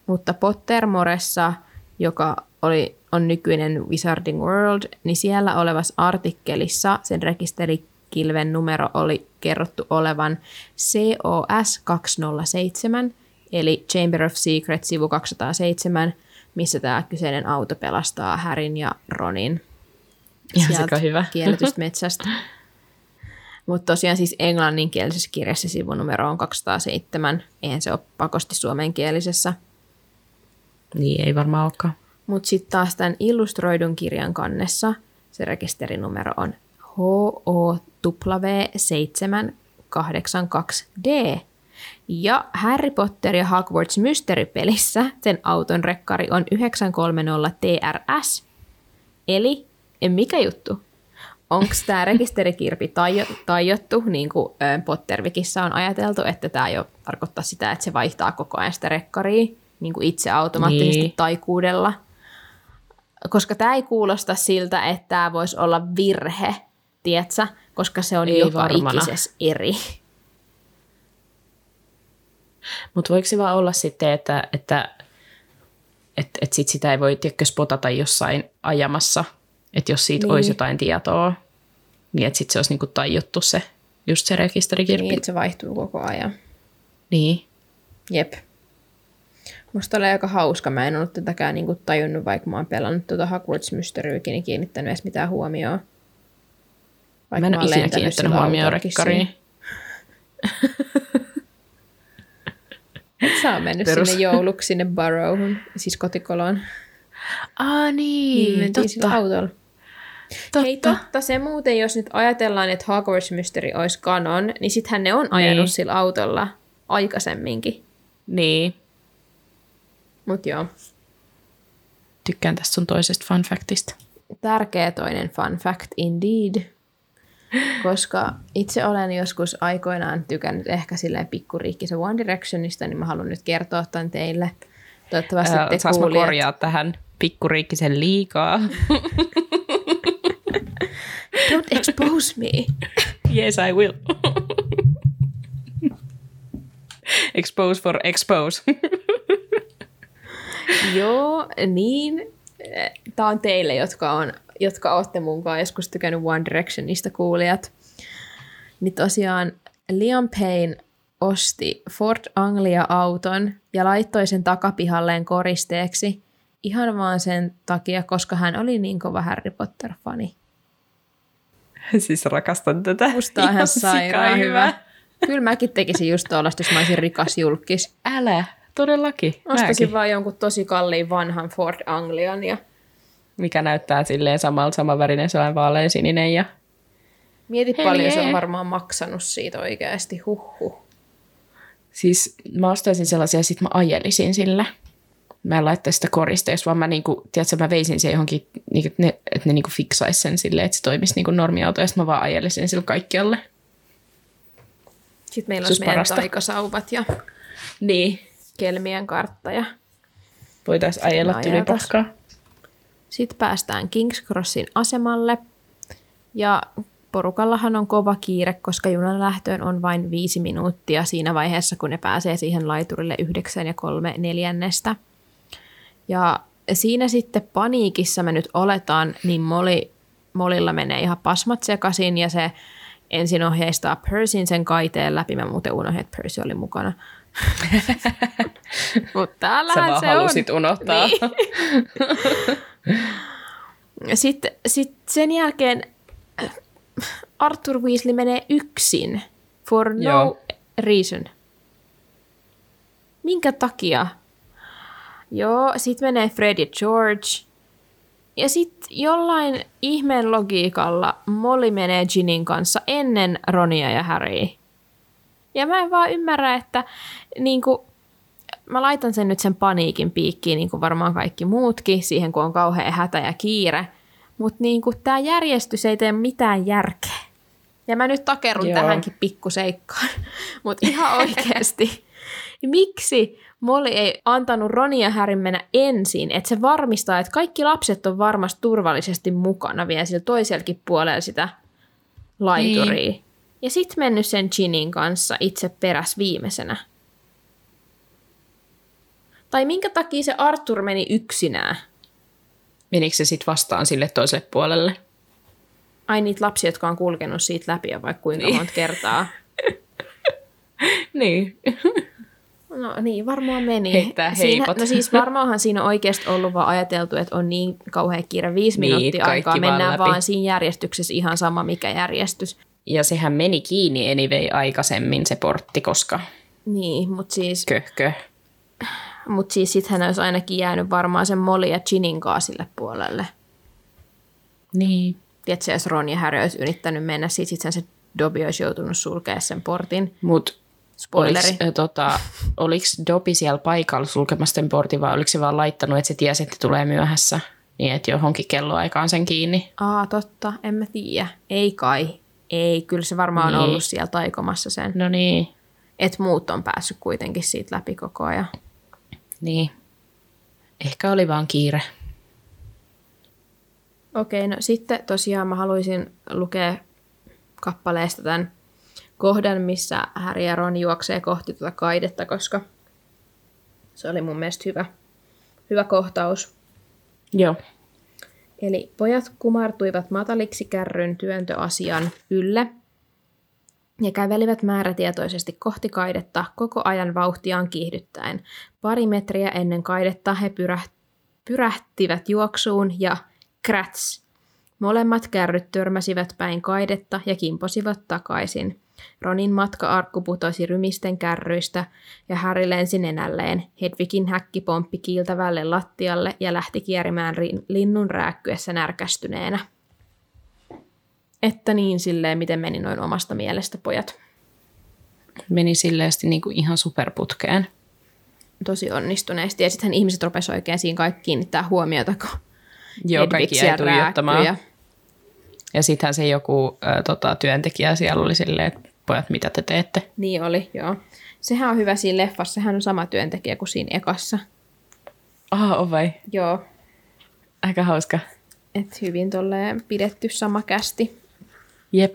B: mutta Pottermoressa, joka oli, on nykyinen Wizarding World, niin siellä olevassa artikkelissa sen rekisterikilven numero oli kerrottu olevan COS 207, eli Chamber of Secrets sivu 207, missä tämä kyseinen auto pelastaa Härin ja Ronin
C: Ihan
B: sieltä
C: sekä hyvä.
B: kielletystä metsästä. Mutta tosiaan siis englanninkielisessä kirjassa sivunumero on 207. Eihän se ole pakosti suomenkielisessä.
C: Niin, ei varmaan olekaan.
B: Mutta sitten taas tämän illustroidun kirjan kannessa se rekisterinumero on HOW782D. Ja Harry Potter ja Hogwarts Mystery-pelissä sen auton rekkari on 930 TRS. Eli mikä juttu? Onko tämä rekisterikirpi taio- tajottu, niin kuin Pottervikissä on ajateltu, että tämä jo tarkoittaa sitä, että se vaihtaa koko ajan sitä rekkaria niin kuin itse automaattisesti
C: Niin.
B: taikuudella? Koska tämä ei kuulosta siltä, että tämä voisi olla virhe, tiedätkö? Koska se on
C: Ei
B: joka
C: varmana.
B: ikisessä eri.
C: Mutta voiko se vaan olla sitten, että, että, että, että sit sitä ei voi tiedätkö, spotata jossain ajamassa, että jos siitä
B: Niin.
C: olisi jotain tietoa, niin että sitten se olisi niinku tajuttu se, just se rekisterikirppi.
B: Niin, että se vaihtuu koko ajan.
C: niin.
B: Jep. Musta oli aika hauska. Mä en ollut tätäkään niinku tajunnut, vaikka mä oon pelannut tuota Hogwarts Mysteryykin, niin kiinnittänyt edes mitään huomioon. Vaikka
C: Mä en ole ikinä kiinnittänyt huomioon rekkariin.
B: oon mennyt
C: Perus.
B: sinne jouluksi sinne Barrowhun, siis kotikoloon.
C: Ah
B: Niin,
C: niin,
B: mentiin sillä
C: totta.
B: autolla.
C: totta.
B: Hei totta, se muuten, jos nyt ajatellaan, että Hogwarts Mystery olisi kanon, niin sittenhän ne on ajanut
C: Niin.
B: sillä autolla aikaisemminkin.
C: Niin,
B: Mut joo,
C: tykkään tästä sun toisesta fun factista.
B: tärkeä toinen fun fact indeed. Koska itse olen joskus aikoinaan tykännyt ehkä silleen pikkuriikkisen One Directionista, niin mä haluan nyt kertoa tämän teille. Toivottavasti te
C: mä
B: kuulijat...
C: korjaa tähän pikkuriikkisen liikaa?
B: Don't expose me.
C: yes, I will. expose for expose.
B: Joo, niin. Tämä on teille, jotka, on, jotka olette munkaan joskus tykännyt One Directionista kuulijat. Niin tosiaan Liam Payne osti Ford Anglia-auton ja laittoi sen takapihalleen koristeeksi ihan vaan sen takia, koska hän oli niin kova Harry Potter-fani.
C: siis rakastan tätä.
B: Musta on ihan sairaan
C: sika
B: hyvä. Kyllä mäkin tekisin just tuollaista, jos mä olisin rikas julkis.
C: Älä, todellakin.
B: Ostaisin
C: Mäkin.
B: vaan jonkun tosi kalliin vanhan Ford Anglian ja
C: Mikä näyttää silleen samalta, samanvärinen, sellainen vaaleansininen ja
B: Mieti
C: Hei,
B: paljon se on varmaan maksanut siitä oikeasti. Huhhuh.
C: Siis mä ostaisin sellaisia, sit mä ajelisin sillä. Mä en laittaisi sitä koristeeksi, vaan mä, niinku, tiedätkö, mä veisin sen johonkin, niinku, että ne, että ne niinku fiksaisi sen silleen, että se toimisi niinku normiauto, ja mä vaan ajelisin sillä kaikkialle.
B: Sitten meillä olisi meidän
C: parasta.
B: taikasauvat ja
C: Niin.
B: kelmien kartta. Ja...
C: Voitaisiin ajella tylypahkaa.
B: Sitten päästään Kings Crossin asemalle. Ja porukallahan on kova kiire, koska junan lähtöön on vain viisi minuuttia siinä vaiheessa, kun ne pääsee siihen laiturille yhdeksän ja kolme neljännestä. Ja siinä sitten paniikissa me nyt oletaan, niin Molly, Molilla menee ihan pasmat sekaisin ja se ensin ohjeistaa Percyn sen kaiteen läpi. Mä muuten unohdin, että Percy oli mukana. Mutta
C: Sä
B: täällähän
C: vaan
B: se on.
C: halusit unohtaa.
B: Niin. Sitten sit sen jälkeen Arthur Weasley menee yksin for no
C: Joo.
B: reason. Minkä takia? Joo, sit menee Fred ja George. Ja sit jollain ihmeen logiikalla Molly menee Ginin kanssa ennen Ronia ja Harrya. Ja mä en vaan ymmärrä, että niinku, mä laitan sen nyt sen paniikin piikkiin, niin kuin varmaan kaikki muutkin, siihen kun on kauhean hätä ja kiire. Mutta niin tämä järjestys ei tee mitään järkeä. Ja mä nyt takerun
C: Joo.
B: tähänkin pikkuseikkaan. Mutta ihan oikeasti, miksi Molly ei antanut Ronin ja Härin mennä ensin, että se varmistaa, että kaikki lapset on varmasti turvallisesti mukana vielä sillä toisellekin puolella sitä laituria. Niin. Ja sitten mennyt sen Ginin kanssa itse peräs viimeisenä. Tai minkä takia se Arthur meni yksinään?
C: Menikö se sitten vastaan sille toiselle puolelle?
B: Ai niitä lapsia, jotka on kulkenut siitä läpi jo vaikka kuinka
C: Niin.
B: monta kertaa.
C: Niin.
B: No niin, varmaan meni.
C: Heittää
B: siinä, no siis varmaanhan siinä on oikeasti ollut vaan ajateltu, että on niin kauhean kiire. Viisi
C: Niin,
B: minuuttia aikaa,
C: vaan
B: mennään
C: läpi.
B: vaan siinä järjestyksessä ihan sama mikä järjestys.
C: Ja sehän meni kiinni anyway aikaisemmin se portti, koska
B: Niin, mutta siis,
C: köhkö.
B: Mut siis sittenhän olisi ainakin jäänyt varmaan sen Molly ja Ginin sille puolelle.
C: Niin.
B: Tiedätkö, jos Ron ja Harry olisi yrittänyt mennä, siis sitten se Dobby olisi joutunut sulkea sen portin.
C: Mut
B: Spoileri.
C: Oliks, äh, tota, oliks Dopi siellä paikalla sulkemassa sen portin vai oliko se vaan laittanut, että se tiesi, että tulee myöhässä? Niin, että johonkin kelloaikaan sen kiinni.
B: Aa, totta, en mä tiedä. Ei kai. Ei, kyllä se varmaan on
C: Niin.
B: ollut siellä taikomassa sen.
C: No niin,
B: Että muut on päässyt kuitenkin siitä läpi koko ajan.
C: Niin. Ehkä oli vaan kiire.
B: Okei, no sitten tosiaan mä haluaisin lukea kappaleesta tämän kohdan, missä Harry ja Ron juoksee kohti tuota kaidetta, koska se oli mun mielestä hyvä, hyvä kohtaus.
C: Joo.
B: Eli pojat kumartuivat mataliksi kärryn työntöasian ylle ja kävelivät määrätietoisesti kohti kaidetta koko ajan vauhtiaan kiihdyttäen. Pari metriä ennen kaidetta he pyräht- pyrähtivät juoksuun ja krats! Molemmat kärryt törmäsivät päin kaidetta ja kimposivat takaisin. Ronin matka-arkku putosi rymisten kärryistä ja Harry lensi nenälleen. Hedvigin häkki pomppi kiiltävälle lattialle ja lähti kierimään rin- linnun rääkkyessä närkästyneenä. Että niin silleen, miten meni noin omasta mielestä pojat.
C: Meni silleesti niinku ihan superputkeen.
B: Tosi onnistuneesti. Ja sittenhän ihmiset rupesivat oikein siinä kaikki kiinnittää huomiota, kun
C: Joo, kaikki jäi tuijottamaan.
B: ja-
C: Ja sittenhän se joku ä, tota, työntekijä siellä oli silleen, että pojat, mitä te teette?
B: Niin oli, joo. Sehän on hyvä siinä leffassa. Sehän on sama työntekijä kuin siinä ekassa.
C: Ah, on vai?
B: Joo.
C: Aika hauska.
B: Et hyvin tolleen pidetty sama kästi.
C: Jep.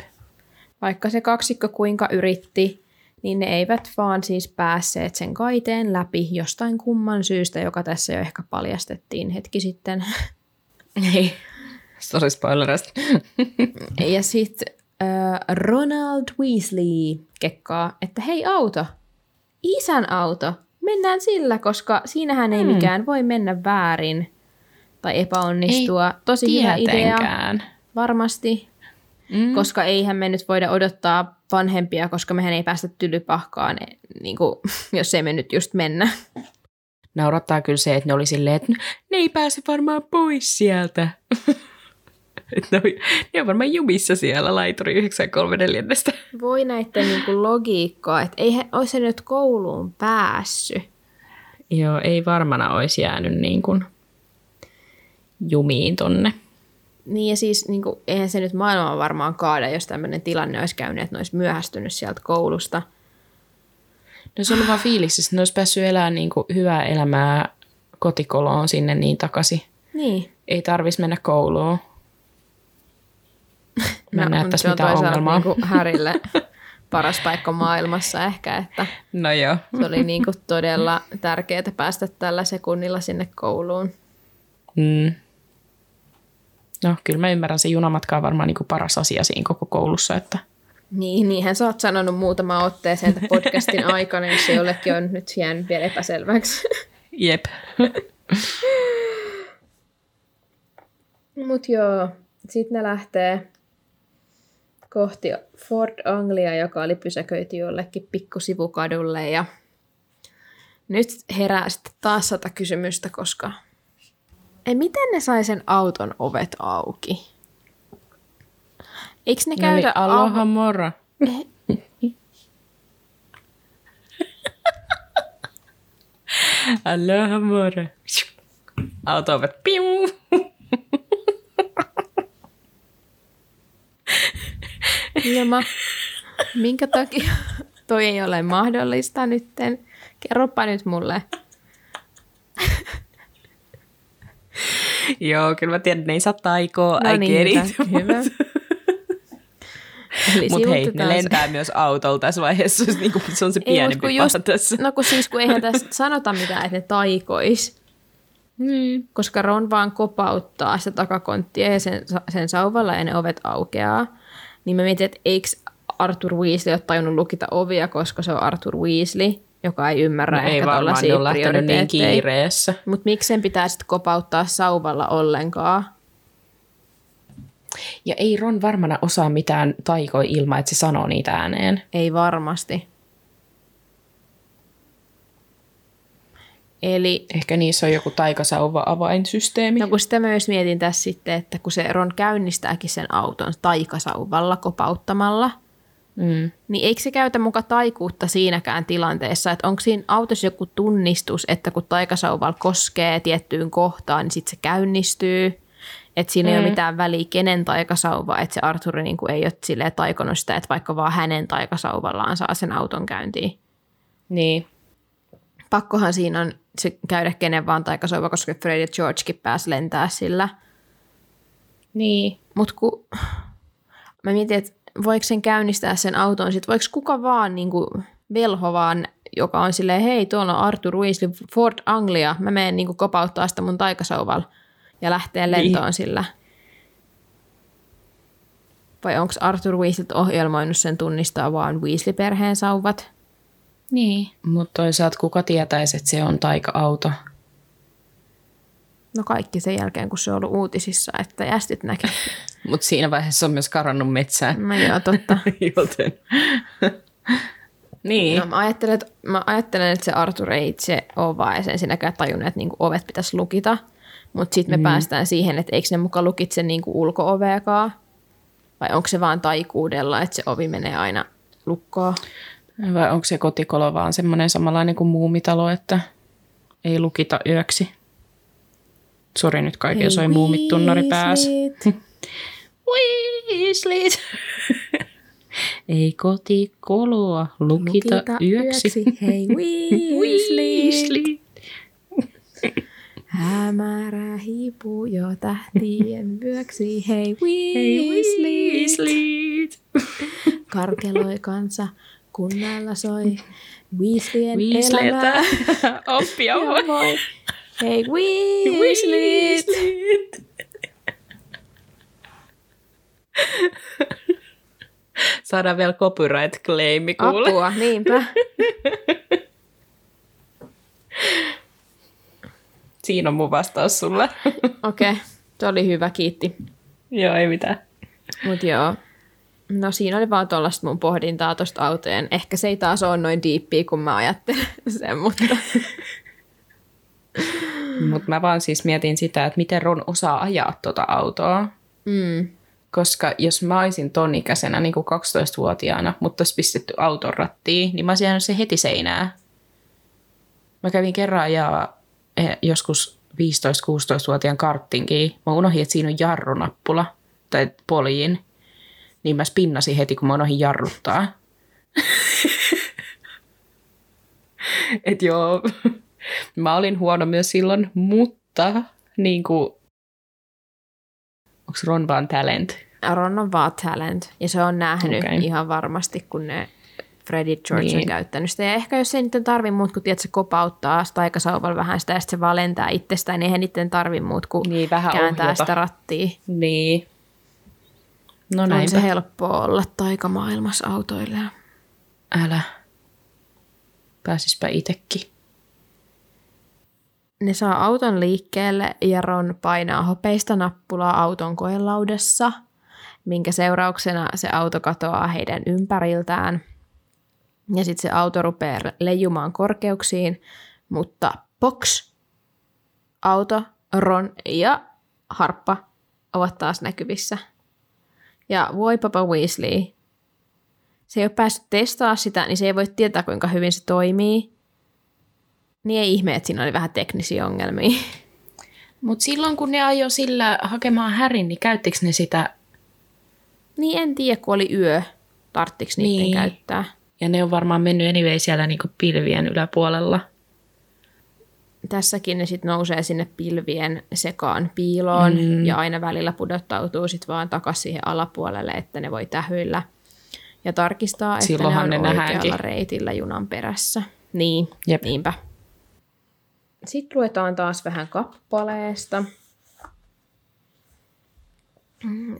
B: Vaikka se kaksikko kuinka yritti, niin ne eivät vaan siis päässeet sen kaiteen läpi jostain kumman syystä, joka tässä jo ehkä paljastettiin hetki sitten.
C: Ei. Sorry spoilerista.
B: Ja sitten äh, Ronald Weasley kekkaa, että hei auto, isän auto, mennään sillä, koska siinähän ei
C: Hmm.
B: mikään voi mennä väärin tai epäonnistua. Tosi hyvä idea, varmasti,
C: Mm.
B: koska eihän me nyt voida odottaa vanhempia, koska mehän ei päästä tylypahkaan, niin kuin, jos ei me nyt just mennä.
C: Naurattaa kyllä se, että ne oli silleen, että ne ei pääse varmaan pois sieltä. Et ne, on, ne on varmaan jumissa siellä laituri 934.
B: Voi näiden niin kuin logiikkaa, että eihän olisi se nyt kouluun päässyt.
C: Joo, ei varmana olisi jäänyt niin kuin jumiin tonne.
B: Niin ja siis niin kuin, eihän se nyt maailmaa varmaan kaada, jos tämmöinen tilanne olisi käynyt, että ne olisi myöhästynyt sieltä koulusta.
C: No se oli vaan fiiliksissä, että ne olisi päässyt elämään niin kuin hyvää elämää kotikoloon sinne niin takaisin.
B: Niin.
C: Ei tarvis mennä kouluun. Mä en näe
B: mut
C: tässä
B: se on
C: mitään
B: toisaalta
C: ongelmaa.
B: Niin kuin Härille paras paikka maailmassa ehkä, että
C: No joo.
B: se oli niin kuin todella tärkeää päästä tällä sekunnilla sinne kouluun.
C: Mm. No kyllä mä ymmärrän, se junamatka on varmaan niin kuin paras asia siinä koko koulussa, että
B: Niin, niinhän sä oot sanonut muutama otteeseen tämän podcastin aikana, jos se jollekin on nyt jäänyt vielä epäselväksi.
C: jep.
B: Mut joo, sitten ne lähtee kohti Fort Anglia, joka oli pysäköity jollekin pikkusivukadulle. Ja nyt herää sitten taas sata kysymystä, koska ei, miten ne sai sen auton ovet auki? Eikö ne
C: Ne oli
B: käytä
C: aloha moro. aloha moro. Auto ovet. Piu.
B: ilma? Minkä takia toi ei ole mahdollista nytten? Kerropa nyt mulle.
C: Joo, kyllä mä tiedän, ne ei saa taikoa.
B: No
C: I
B: niin,
C: get it.
B: hyvä. Eli
C: Mutta hei, ne
B: sivuutetaan se.
C: lentää myös autolla tässä vaiheessa. Se, niinku, se on se
B: Ei, mut
C: pienempi
B: kun
C: paha
B: just,
C: tässä.
B: no kun siis kun eihän tässä sanota mitään, että ne taikois.
C: Niin.
B: Koska Ron vaan kopauttaa sitä takakonttia ja sen, sen sauvalla ja ne ovet aukeaa. Niin mä mietin, että eikö Arthur Weasley ole tajunnut lukita ovia, koska se on Arthur Weasley. Joka ei ymmärrä
C: No
B: ehkä
C: ei varmaan, ne on lähtenyt niin kiireessä.
B: Mutta miksi sen pitää sitten kopauttaa sauvalla ollenkaan?
C: Ja ei Ron varmana osaa mitään taikoja ilman, että se sanoo niitä ääneen.
B: Ei varmasti. Eli
C: Ehkä niissä on joku taikasauva avainsysteemi.
B: no kun sitä myös mietin tässä sitten, että kun se Ron käynnistääkin sen auton taikasauvalla kopauttamalla,
C: Mm.
B: niin eikö se käytä muka taikuutta siinäkään tilanteessa, että onko siinä autossa joku tunnistus, että kun taikasauvalla koskee tiettyyn kohtaan, niin sitten se käynnistyy, että siinä mm. ei ole mitään väliä kenen taikasauva, että se Arturi niin kuin ei ole silleen taikonut sitä, että vaikka vaan hänen taikasauvallaan saa sen auton käyntiin.
C: Niin.
B: Pakkohan siinä on se käydä kenen vaan taikasauva, koska Fred ja Georgekin pääsi lentää sillä.
C: Niin.
B: Mutta kun mä mietin, että voiko sen käynnistää sen auton, sit voiko kuka vaan niin kuin velho vaan, joka on silleen, hei tuolla on Arthur Weasley, Ford Anglia, mä menen niin kuin kopauttaa sitä mun taikasauvalla ja lähtee lentoon
C: Niin.
B: sillä. Vai onko Arthur Weasley ohjelmoinut sen tunnistaa vaan Weasley-perheen sauvat?
C: Niin. Mutta toisaalta kuka tietäisi, että se on taika-auto.
B: No kaikki sen jälkeen, kun se on ollut uutisissa, että jästit näkee.
C: Mutta siinä vaiheessa on myös karannut metsään.
B: No joo, totta.
C: Joten. niin.
B: No, mä, ajattelen, että, mä ajattelen, että se Arthur ei itse ole vaan sen sinäkään tajunnut, että niinku ovet pitäisi lukita. Mutta sitten me mm. päästään siihen, että eikö ne muka lukitse niinku ulko-oveakaan? Vai onko se vaan taikuudella, että se ovi menee aina lukkoon?
C: Vai onko se kotikolo vaan semmoinen samanlainen kuin muumitalo, että ei lukita yöksi? Sori nyt kaikilla soi muumitunnari päässä.
B: Weasleet.
C: Weasleys. ei kotikoloa lukita,
B: Lukita
C: yöksi.
B: Hei Weasley.
C: Weasley.
B: Hämärä hiipuu jo tähtien vyöksi. Hei
C: Hei
B: Weasley.
C: Weasleys.
B: Karkeloi kansa, kunnalla soi Weasleyen elämää.
C: Oppia voi.
B: Hei Weasley.
C: Saadaan vielä copyright claimi kuule.
B: Apua, niinpä.
C: Siinä on mun vastaus sulle.
B: Okei, okay, se oli hyvä, kiitti.
C: Joo, ei mitään.
B: Mut joo. No siinä oli vaan tuollaista mun pohdintaa tuosta autojen. Ehkä se ei taas ole noin diippiä, kun mä ajattelen sen, mutta
C: Mutta mä vaan siis mietin sitä, että miten Ron osaa ajaa tuota autoa.
B: mm,
C: Koska jos mä olisin ton ikäisenä, niin kuin 12-vuotiaana, mutta olisi pistetty auton rattiin, niin mä olisin jäänyt se heti seinään. Mä kävin kerran ajaa eh, joskus 15-16-vuotiaan karttinkin. Mä unohdin, että siinä on jarrunappula tai poljin. Niin mä spinnasin heti, kun mä unohdin jarruttaa. Et joo, mä olin huono myös silloin, mutta niin kuin, onko Ron vaan talent?
B: Ron on vaan talent. Ja se on nähnyt okay. ihan varmasti, kun ne Freddy George niin. on käyttänyt sitä. Ja ehkä jos ei niiden tarvi muut kuin tiedät, se kopauttaa sitä taikasauvalla vähän sitä ja sitten se vaan lentää itsestään, niin eihän niiden tarvi muut kuin
C: Niin, vähän
B: kääntää
C: ohjata.
B: sitä rattia.
C: Niin. No
B: On
C: näin
B: se helppoa olla taikamaailmassa autoilla.
C: Älä. Pääsispä itekin.
B: Ne saa auton liikkeelle ja Ron painaa hopeista nappulaa auton koelaudassa, minkä seurauksena se auto katoaa heidän ympäriltään. Ja sitten se auto rupeaa leijumaan korkeuksiin, mutta box, auto, Ron ja Harppa ovat taas näkyvissä. Ja voi Papa Weasley, se ei ole päässyt testaamaan sitä, niin se ei voi tietää, kuinka hyvin se toimii. Niin ei ihme, että siinä oli vähän teknisiä ongelmia.
C: Mutta silloin kun ne ajoi sillä hakemaan Härin, niin käyttikö ne sitä?
B: niin en tiedä, kun oli yö, tarttiko niiden
C: Niin.
B: käyttää.
C: Ja ne on varmaan mennyt anyway siellä niinku pilvien yläpuolella.
B: Tässäkin ne sitten nousee sinne pilvien sekaan piiloon mm. ja aina välillä pudottautuu sitten vaan takaisin siihen alapuolelle, että ne voi tähyillä ja tarkistaa, että
C: Silloinhan
B: ne on
C: ne
B: oikealla
C: nähdäänkin.
B: reitillä junan perässä. Niin,
C: Jep.
B: niinpä. Sitten luetaan taas vähän kappaleesta.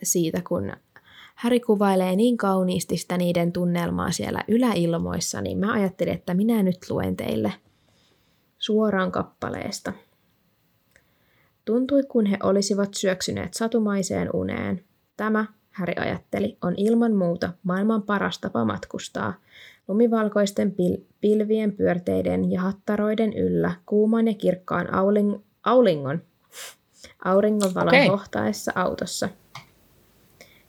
B: Siitä, kun Häri kuvailee niin kauniisti sitä niiden tunnelmaa siellä yläilmoissa, niin mä ajattelin, että minä nyt luen teille suoraan kappaleesta. Tuntui, kun he olisivat syöksyneet satumaiseen uneen. Tämä, Häri ajatteli, on ilman muuta maailman paras tapa matkustaa. Lumivalkoisten pil- pilvien pyörteiden ja hattaroiden yllä kuuman ja kirkkaan auling- aulingon, auringonvalon
C: Okei.
B: kohtaessa autossa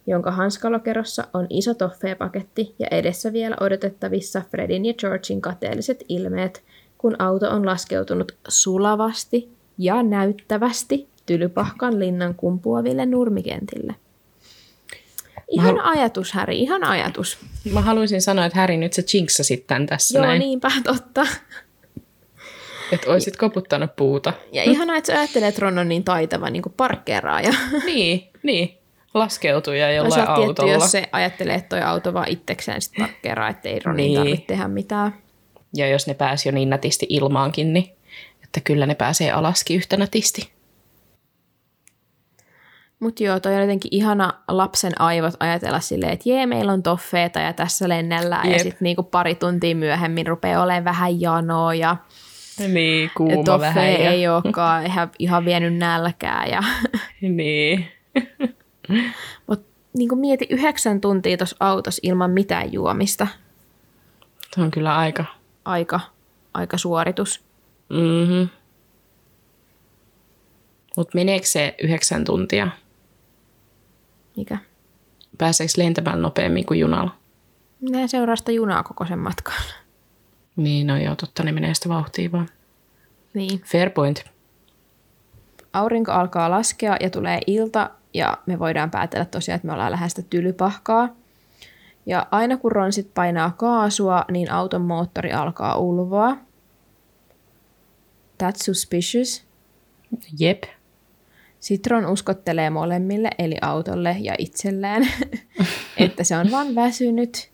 B: jonka hanskalokerossa on iso toffeepaketti ja edessä vielä odotettavissa Fredin ja Georgin kateelliset ilmeet, kun auto on laskeutunut sulavasti ja näyttävästi Tylypahkan linnan kumpuaville nurmikentille. Ihan
C: Mä
B: ajatus, Häri, ihan ajatus.
C: Mä haluaisin sanoa, että Häri, nyt sä jinksasit tämän tässä
B: Joo,
C: näin.
B: niinpä, totta.
C: Että oisit koputtanut puuta.
B: Ja ihanaa, että sä ajattelet, että Ron on niin taitava niin parkkeeraaja.
C: niin, niin. Laskeutuja jollain
B: tietty,
C: autolla.
B: jos se ajattelee, että toi auto vaan itsekseen sit parkkeeraa, ettei Ronin
C: Niin.
B: tarvitse tehdä mitään.
C: Ja jos ne pääsi jo niin nätisti ilmaankin, niin että kyllä ne pääsee alaskin yhtä nätisti.
B: Mutta joo, toi on jotenkin ihana lapsen aivot ajatella silleen, että jee, meillä on toffeeta ja tässä lennellään. Jep. Ja sitten niinku pari tuntia myöhemmin rupeaa olemaan vähän janoa ja,
C: Niin, kuuma
B: toffe
C: vähän. Ja...
B: ei olekaan ihan, ihan vienyt nälkää. Ja,
C: Niin.
B: mut niinku mieti yhdeksän tuntia tuossa autossa ilman mitään juomista.
C: Se on kyllä aika.
B: Aika, aika suoritus.
C: Mm-hmm. Mutta meneekö se yhdeksän tuntia?
B: Mikä?
C: Pääseekö lentämään nopeammin kuin junalla?
B: Minä seuraa sitä junaa koko sen matkan.
C: Niin, no joo, totta, ne menee sitä vauhtia vaan.
B: Niin.
C: Fair point.
B: Aurinko alkaa laskea ja tulee ilta ja me voidaan päätellä tosiaan, että me ollaan lähestä tylypahkaa. Ja aina kun Ron sit painaa kaasua, niin auton moottori alkaa ulvoa. That's suspicious.
C: Jep.
B: Sitten Ron uskottelee molemmille, eli autolle ja itselleen, että se on vaan väsynyt.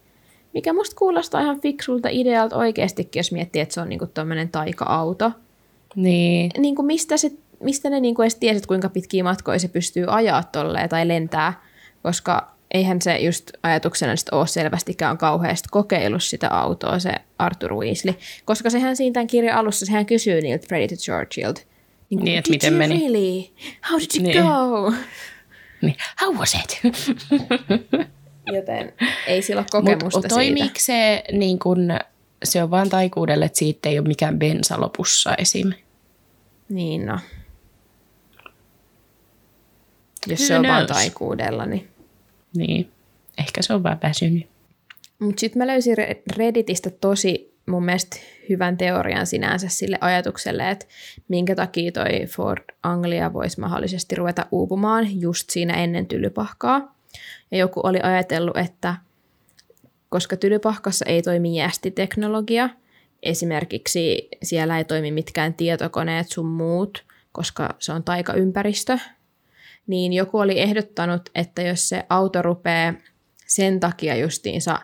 B: Mikä musta kuulostaa ihan fiksulta idealta oikeastikin, jos miettii, että se on niinku tommonen taika-auto.
C: Niin.
B: Niinku mistä, se, mistä ne niinku edes tiesi, että kuinka pitkiä matkoja se pystyy ajaa tolleen tai lentää, koska eihän se just ajatuksena sit ole selvästikään kauheasti kokeillut sitä autoa, se Arthur Weasley. Koska sehän siinä tämän kirjan alussa, sehän kysyy niiltä Freddy to Georgeilta. Niin,
C: Niin, että miten meni?"
B: Really? How did you
C: Niin.
B: go?
C: niin. How was it?
B: Joten ei sillä ole kokemusta
C: Mutta
B: siitä.
C: se niin kun, se on vaan taikuudelle, että siitä ei ole mikään bensa lopussa esim.
B: Niin no. Jos
C: Who
B: se on vaan
C: knows?
B: taikuudella, niin
C: Niin. Ehkä se on vaan väsynyt.
B: Mutta sitten mä löysin Re- Redditistä tosi mun mielestä hyvän teorian sinänsä sille ajatukselle, että minkä takia toi Ford Anglia voisi mahdollisesti ruveta uupumaan just siinä ennen tylypahkaa. Ja joku oli ajatellut, että koska tylypahkassa ei toimi jästiteknologia, esimerkiksi siellä ei toimi mitkään tietokoneet sun muut, koska se on taikaympäristö, niin joku oli ehdottanut, että jos se auto rupeaa sen takia justiinsa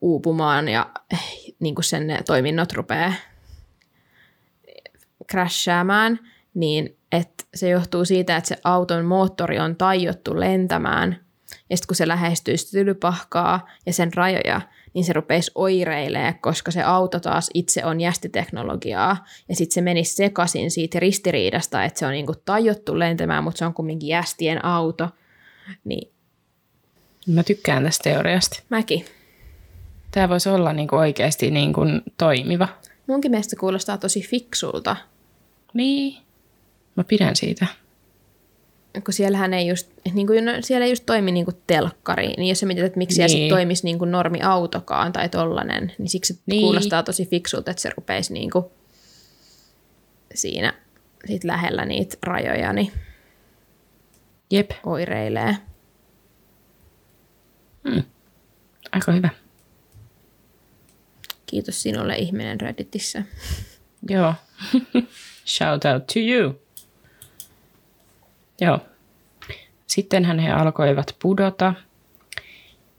B: uupumaan ja niin kuin sen toiminnot rupeaa crashaamaan, niin että se johtuu siitä, että se auton moottori on tajottu lentämään ja sitten kun se lähestyy tylypahkaa ja sen rajoja, niin se rupeisi oireilee, koska se auto taas itse on jästiteknologiaa ja sitten se menisi sekaisin siitä ristiriidasta, että se on niinku tajottu lentämään, mutta se on kumminkin jästien auto. Niin
C: Mä tykkään tästä teoriasta.
B: mäkin.
C: Tämä voisi olla niin kuin oikeasti niin kuin toimiva.
B: Munkin mielestä se kuulostaa tosi fiksulta,
C: Niin. Mä pidän siitä.
B: kun siellähän ei just, niin kuin, no, siellä ei just toimi niin kuin telkkari, niin jos sä mietit, että miksi siellä
C: Niin.
B: sit toimisi niin kuin normi-autokaan tai tollanen, niin siksi se
C: Niin.
B: kuulostaa tosi fiksulta, että se rupeisi niin kuin siinä sit lähellä niitä rajoja, niin
C: Jep.
B: oireilee.
C: Aika hyvä.
B: Kiitos sinulle ihminen Redditissä.
C: Joo. Shout out to you. Joo. Sittenhän he alkoivat pudota.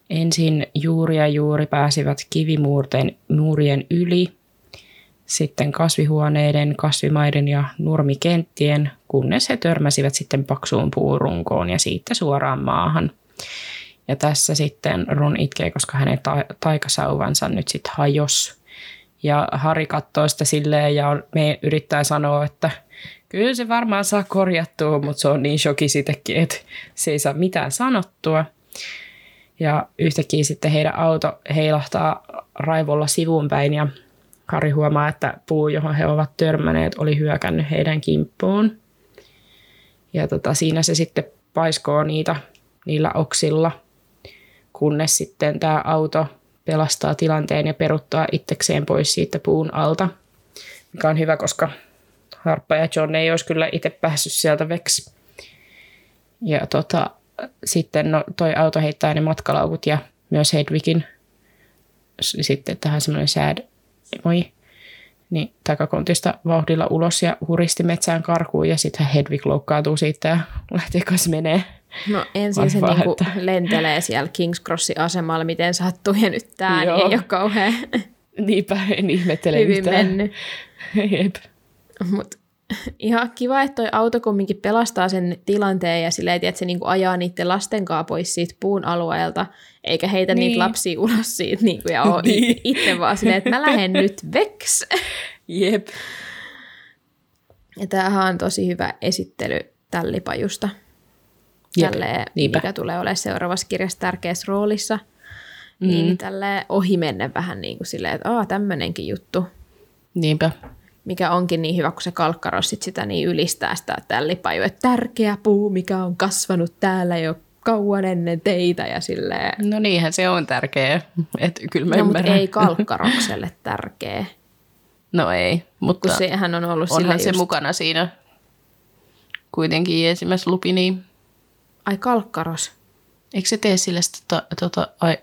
C: Ensin juuri ja juuri pääsivät kivimuurten muurien yli, sitten kasvihuoneiden, kasvimaiden ja nurmikenttien, kunnes he törmäsivät sitten paksuun puurunkoon ja siitä suoraan maahan. Ja tässä sitten Ron itkee, koska hänen ta- taikasauvansa nyt sitten hajos. Ja Harry katsoo sitä silleen ja me yrittää sanoa, että kyllä se varmaan saa korjattua, mutta se on niin shoki sitäkin, että se ei saa mitään sanottua. Ja yhtäkkiä sitten heidän auto heilahtaa raivolla sivuunpäin ja Kari huomaa, että puu, johon he ovat törmänneet, oli hyökännyt heidän kimppuun. Ja tota, siinä se sitten paiskoo niitä niillä oksilla, kunnes sitten tämä auto pelastaa tilanteen ja peruttaa itsekseen pois siitä puun alta, mikä on hyvä, koska Harppa ja John ei olisi kyllä itse päässyt sieltä veksi. Ja tota, sitten no, toi auto heittää ne matkalaukut ja myös Hedwigin sitten tähän semmoinen sad moi, niin takakontista vauhdilla ulos ja huristi metsään karkuun ja sitten Hedwig loukkaantuu siitä ja lähtee kanssa menee.
B: No ensin se
C: Vaan
B: niinku
C: että-
B: lentelee siellä King's Crossin asemalla, miten sattuu, ja nyt tämä ei ole kauhean
C: Niinpä, en ihmettele
B: hyvin
C: yhtään.
B: mennyt.
C: Jep.
B: Mut ihan kiva, että toi auto kumminkin pelastaa sen tilanteen ja silleen, että se niinku ajaa niiden lasten kanssa pois siitä puun alueelta, eikä heitä niin. Niitä lapsia ulos siitä niinku, ja ole niin.
C: Niin.
B: itse vaan silleen, että mä lähden nyt veks.
C: Jep.
B: Ja tämähän on tosi hyvä esittely tällipajusta.
C: Jep,
B: Tälleen,
C: niinpä.
B: mikä tulee olemaan seuraavassa kirjassa tärkeässä roolissa. Mm. Niin tälle ohi menne vähän niin kuin silleen, että tämmöinenkin juttu.
C: Niinpä.
B: Mikä onkin niin hyvä, kun se kalkkaros sit sitä niin ylistää sitä tällipaju, että tärkeä puu, mikä on kasvanut täällä jo kauan ennen teitä ja silleen.
C: No niinhän se on tärkeä. Et kyllä mä
B: No, mutta
C: ymmärrän.
B: ei kalkkarokselle tärkeä,
C: No ei, mutta
B: kun sehän on ollut
C: onhan se
B: just,
C: mukana siinä kuitenkin ensimmäisessä Lupini.
B: Ai kalkkaros.
C: Eikö se tee sille sitä tota, ai,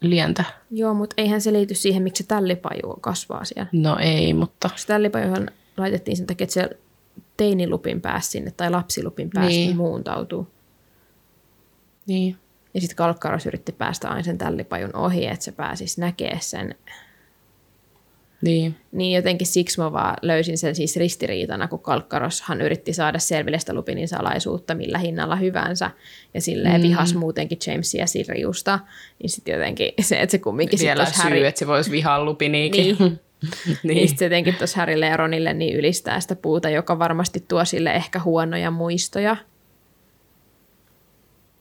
C: lientä?
B: Joo, mutta eihän se liity siihen, miksi se tällipaju kasvaa siellä.
C: No ei, mutta
B: Se tällipajuhan laitettiin sen takia, että se teinilupin pääsi sinne tai lapsilupin pääsi. Niin. muuntautuu.
C: niin.
B: Ja sitten kalkkaros yritti päästä aina sen tällipajun ohi, että se pääsisi näkee sen.
C: Niin.
B: Niin jotenkin siksi mä vaan löysin sen siis ristiriitana, kun Kalkkaroshan yritti saada selville sitä Lupinin salaisuutta millä hinnalla hyvänsä. Ja silleen mm. vihas muutenkin Jamesia ja Siriusta. Niin sitten jotenkin se, että se kumminkin
C: Vielä syy,
B: Harry...
C: että se voisi vihaa Lupiniikin.
B: Niin.
C: niin.
B: Niin sitten jotenkin tuossa Harrylle ja Ronille niin ylistää sitä puuta, joka varmasti tuo sille ehkä huonoja muistoja.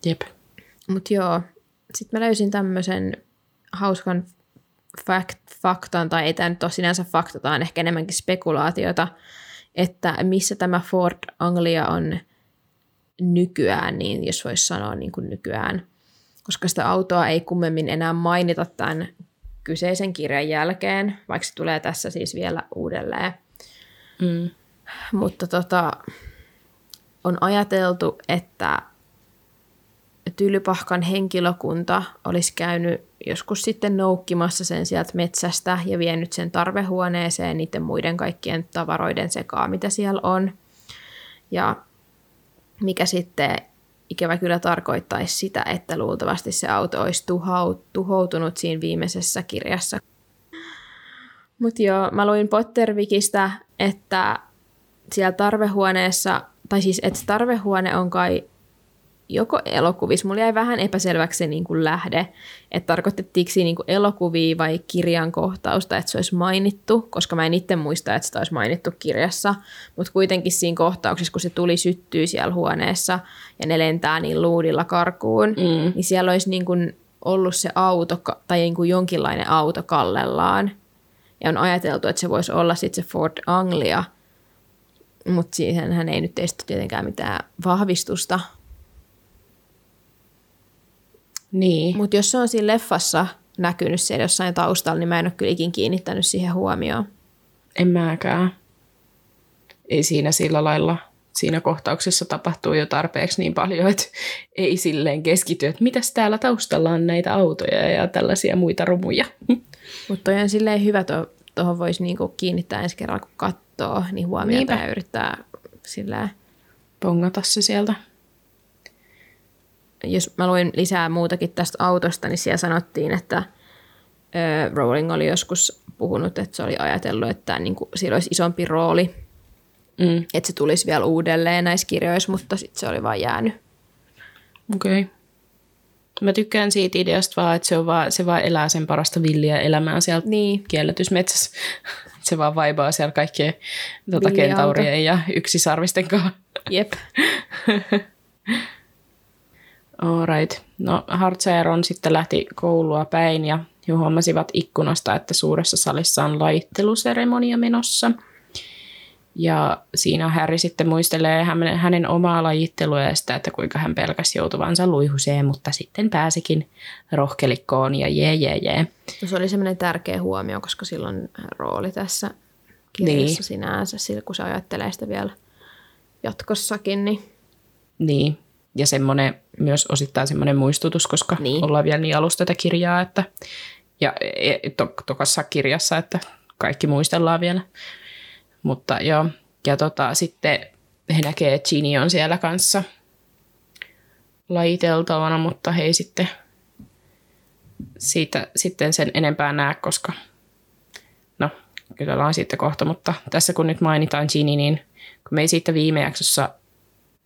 C: Jep.
B: Mutta joo, sitten mä löysin tämmöisen hauskan fact, faktan, tai ei tämä nyt ole sinänsä fakta, tämä on ehkä enemmänkin spekulaatiota, että missä tämä Ford Anglia on nykyään, niin jos voisi sanoa niin kuin nykyään, koska sitä autoa ei kummemmin enää mainita tämän kyseisen kirjan jälkeen, vaikka se tulee tässä siis vielä uudelleen.
C: Mm.
B: Mutta tota, on ajateltu, että Tylypahkan henkilökunta olisi käynyt joskus sitten noukkimassa sen sieltä metsästä ja vienyt sen tarvehuoneeseen niiden muiden kaikkien tavaroiden sekaan, mitä siellä on. Ja mikä sitten ikävä kyllä tarkoittaisi sitä, että luultavasti se auto olisi tuhoutunut siinä viimeisessä kirjassa. Mutta joo, mä luin Pottervikistä, että siellä tarvehuoneessa, tai siis että tarvehuone on kai joko elokuvissa, mulla jäi vähän epäselväksi se niin kuin lähde, että tarkoitettiinko siinä niin kuin elokuvia vai kirjan kohtausta, että se olisi mainittu, koska mä en itse muista, että sitä olisi mainittu kirjassa, mutta kuitenkin siinä kohtauksessa, kun se tuli syttyy siellä huoneessa ja ne lentää niin luudilla karkuun, mm. niin siellä olisi niin kuin ollut se auto tai niin kuin jonkinlainen auto kallellaan. Ja on ajateltu, että se voisi olla sitten se Ford Anglia, mutta siihen hän ei nyt tietenkään mitään vahvistusta.
C: Niin.
B: Mutta jos se on siinä leffassa näkynyt siellä jossain taustalla, niin mä en ole kyllä ikin kiinnittänyt siihen huomioon.
C: En mäkään. Ei siinä sillä lailla, siinä kohtauksessa tapahtuu jo tarpeeksi niin paljon, että ei silleen keskity, että mitäs täällä taustalla on näitä autoja ja tällaisia muita rumuja.
B: Mutta on silleen hyvä, tuohon to, voisi niinku kiinnittää ensi kerralla, kun katsoo, niin huomiota
C: Niinpä.
B: ja yrittää silleen.
C: Pongata se sieltä.
B: Jos mä luin lisää muutakin tästä autosta, niin siellä sanottiin, että ö, Rowling oli joskus puhunut, että se oli ajatellut, että niinku, sillä olisi isompi rooli,
C: Mm.
B: että se tulisi vielä uudelleen näissä kirjoissa, mutta sitten se oli vaan jäänyt.
C: Okei. Okay. Mä tykkään siitä ideasta vaan, että se, on vaan, se vaan elää sen parasta villiä elämää siellä
B: Niin.
C: kielletysmetsässä. Se vaan vaibaa siellä kaikkien tuota, kentaurien ja yksisarvisten kanssa.
B: Jep.
C: Alright. No Hartsa ja Ron sitten lähti koulua päin ja he huomasivat ikkunasta, että suuressa salissa on laitteluseremonia menossa. Ja siinä Harry sitten muistelee hänen, omaa lajittelua ja sitä, että kuinka hän pelkäsi joutuvansa luihuseen, mutta sitten pääsikin rohkelikkoon ja jee jee jee.
B: No, se oli semmoinen tärkeä huomio, koska silloin rooli tässä kirjassa
C: Niin.
B: sinänsä, kun se ajattelee sitä vielä jatkossakin, niin
C: Niin, ja semmoinen myös osittain semmoinen muistutus, koska niin. Ollaan vielä niin alusta tätä kirjaa, että, ja e- to, tokassa kirjassa, että kaikki muistellaan vielä. Mutta joo, ja tota, sitten he näkee, että Ginny on siellä kanssa lajiteltavana, mutta he ei sitten siitä sitten sen enempää näe, koska no, kyllä sitten kohta, mutta tässä kun nyt mainitaan Ginny, niin kun me ei siitä viime jaksossa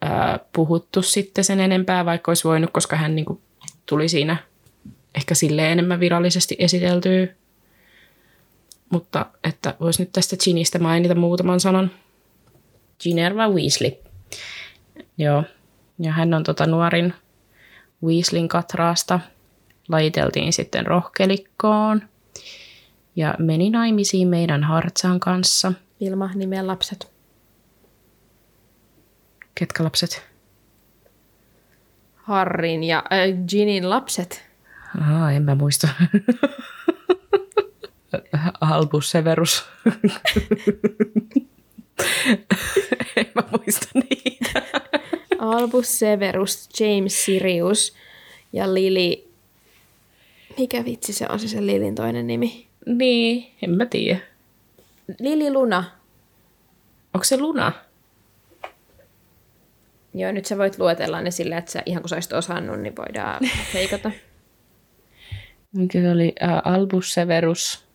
C: ää, puhuttu sitten sen enempää, vaikka olisi voinut, koska hän niin kuin, tuli siinä ehkä sille enemmän virallisesti esiteltyä. Mutta että voisi nyt tästä Ginistä mainita muutaman sanan. Ginerva Weasley. Joo. Ja hän on tota nuorin Weasleyn katraasta. Lajiteltiin sitten rohkelikkoon. Ja meni naimisiin meidän Hartsan kanssa.
B: Ilma nimen lapset.
C: Ketkä lapset?
B: Harrin ja äh, Ginin lapset.
C: Aa, en mä muista. Albus Severus. en mä muista niitä.
B: Albus Severus, James Sirius ja Lili. Mikä vitsi se on se sen Lilin toinen nimi?
C: Niin, en mä tiedä.
B: Lili Luna.
C: Onko se Luna?
B: Joo, nyt sä voit luetella ne silleen, että sä ihan kun sä olisit osannut, niin voidaan feikata.
C: Mikä se oli? Ä, Albus Severus,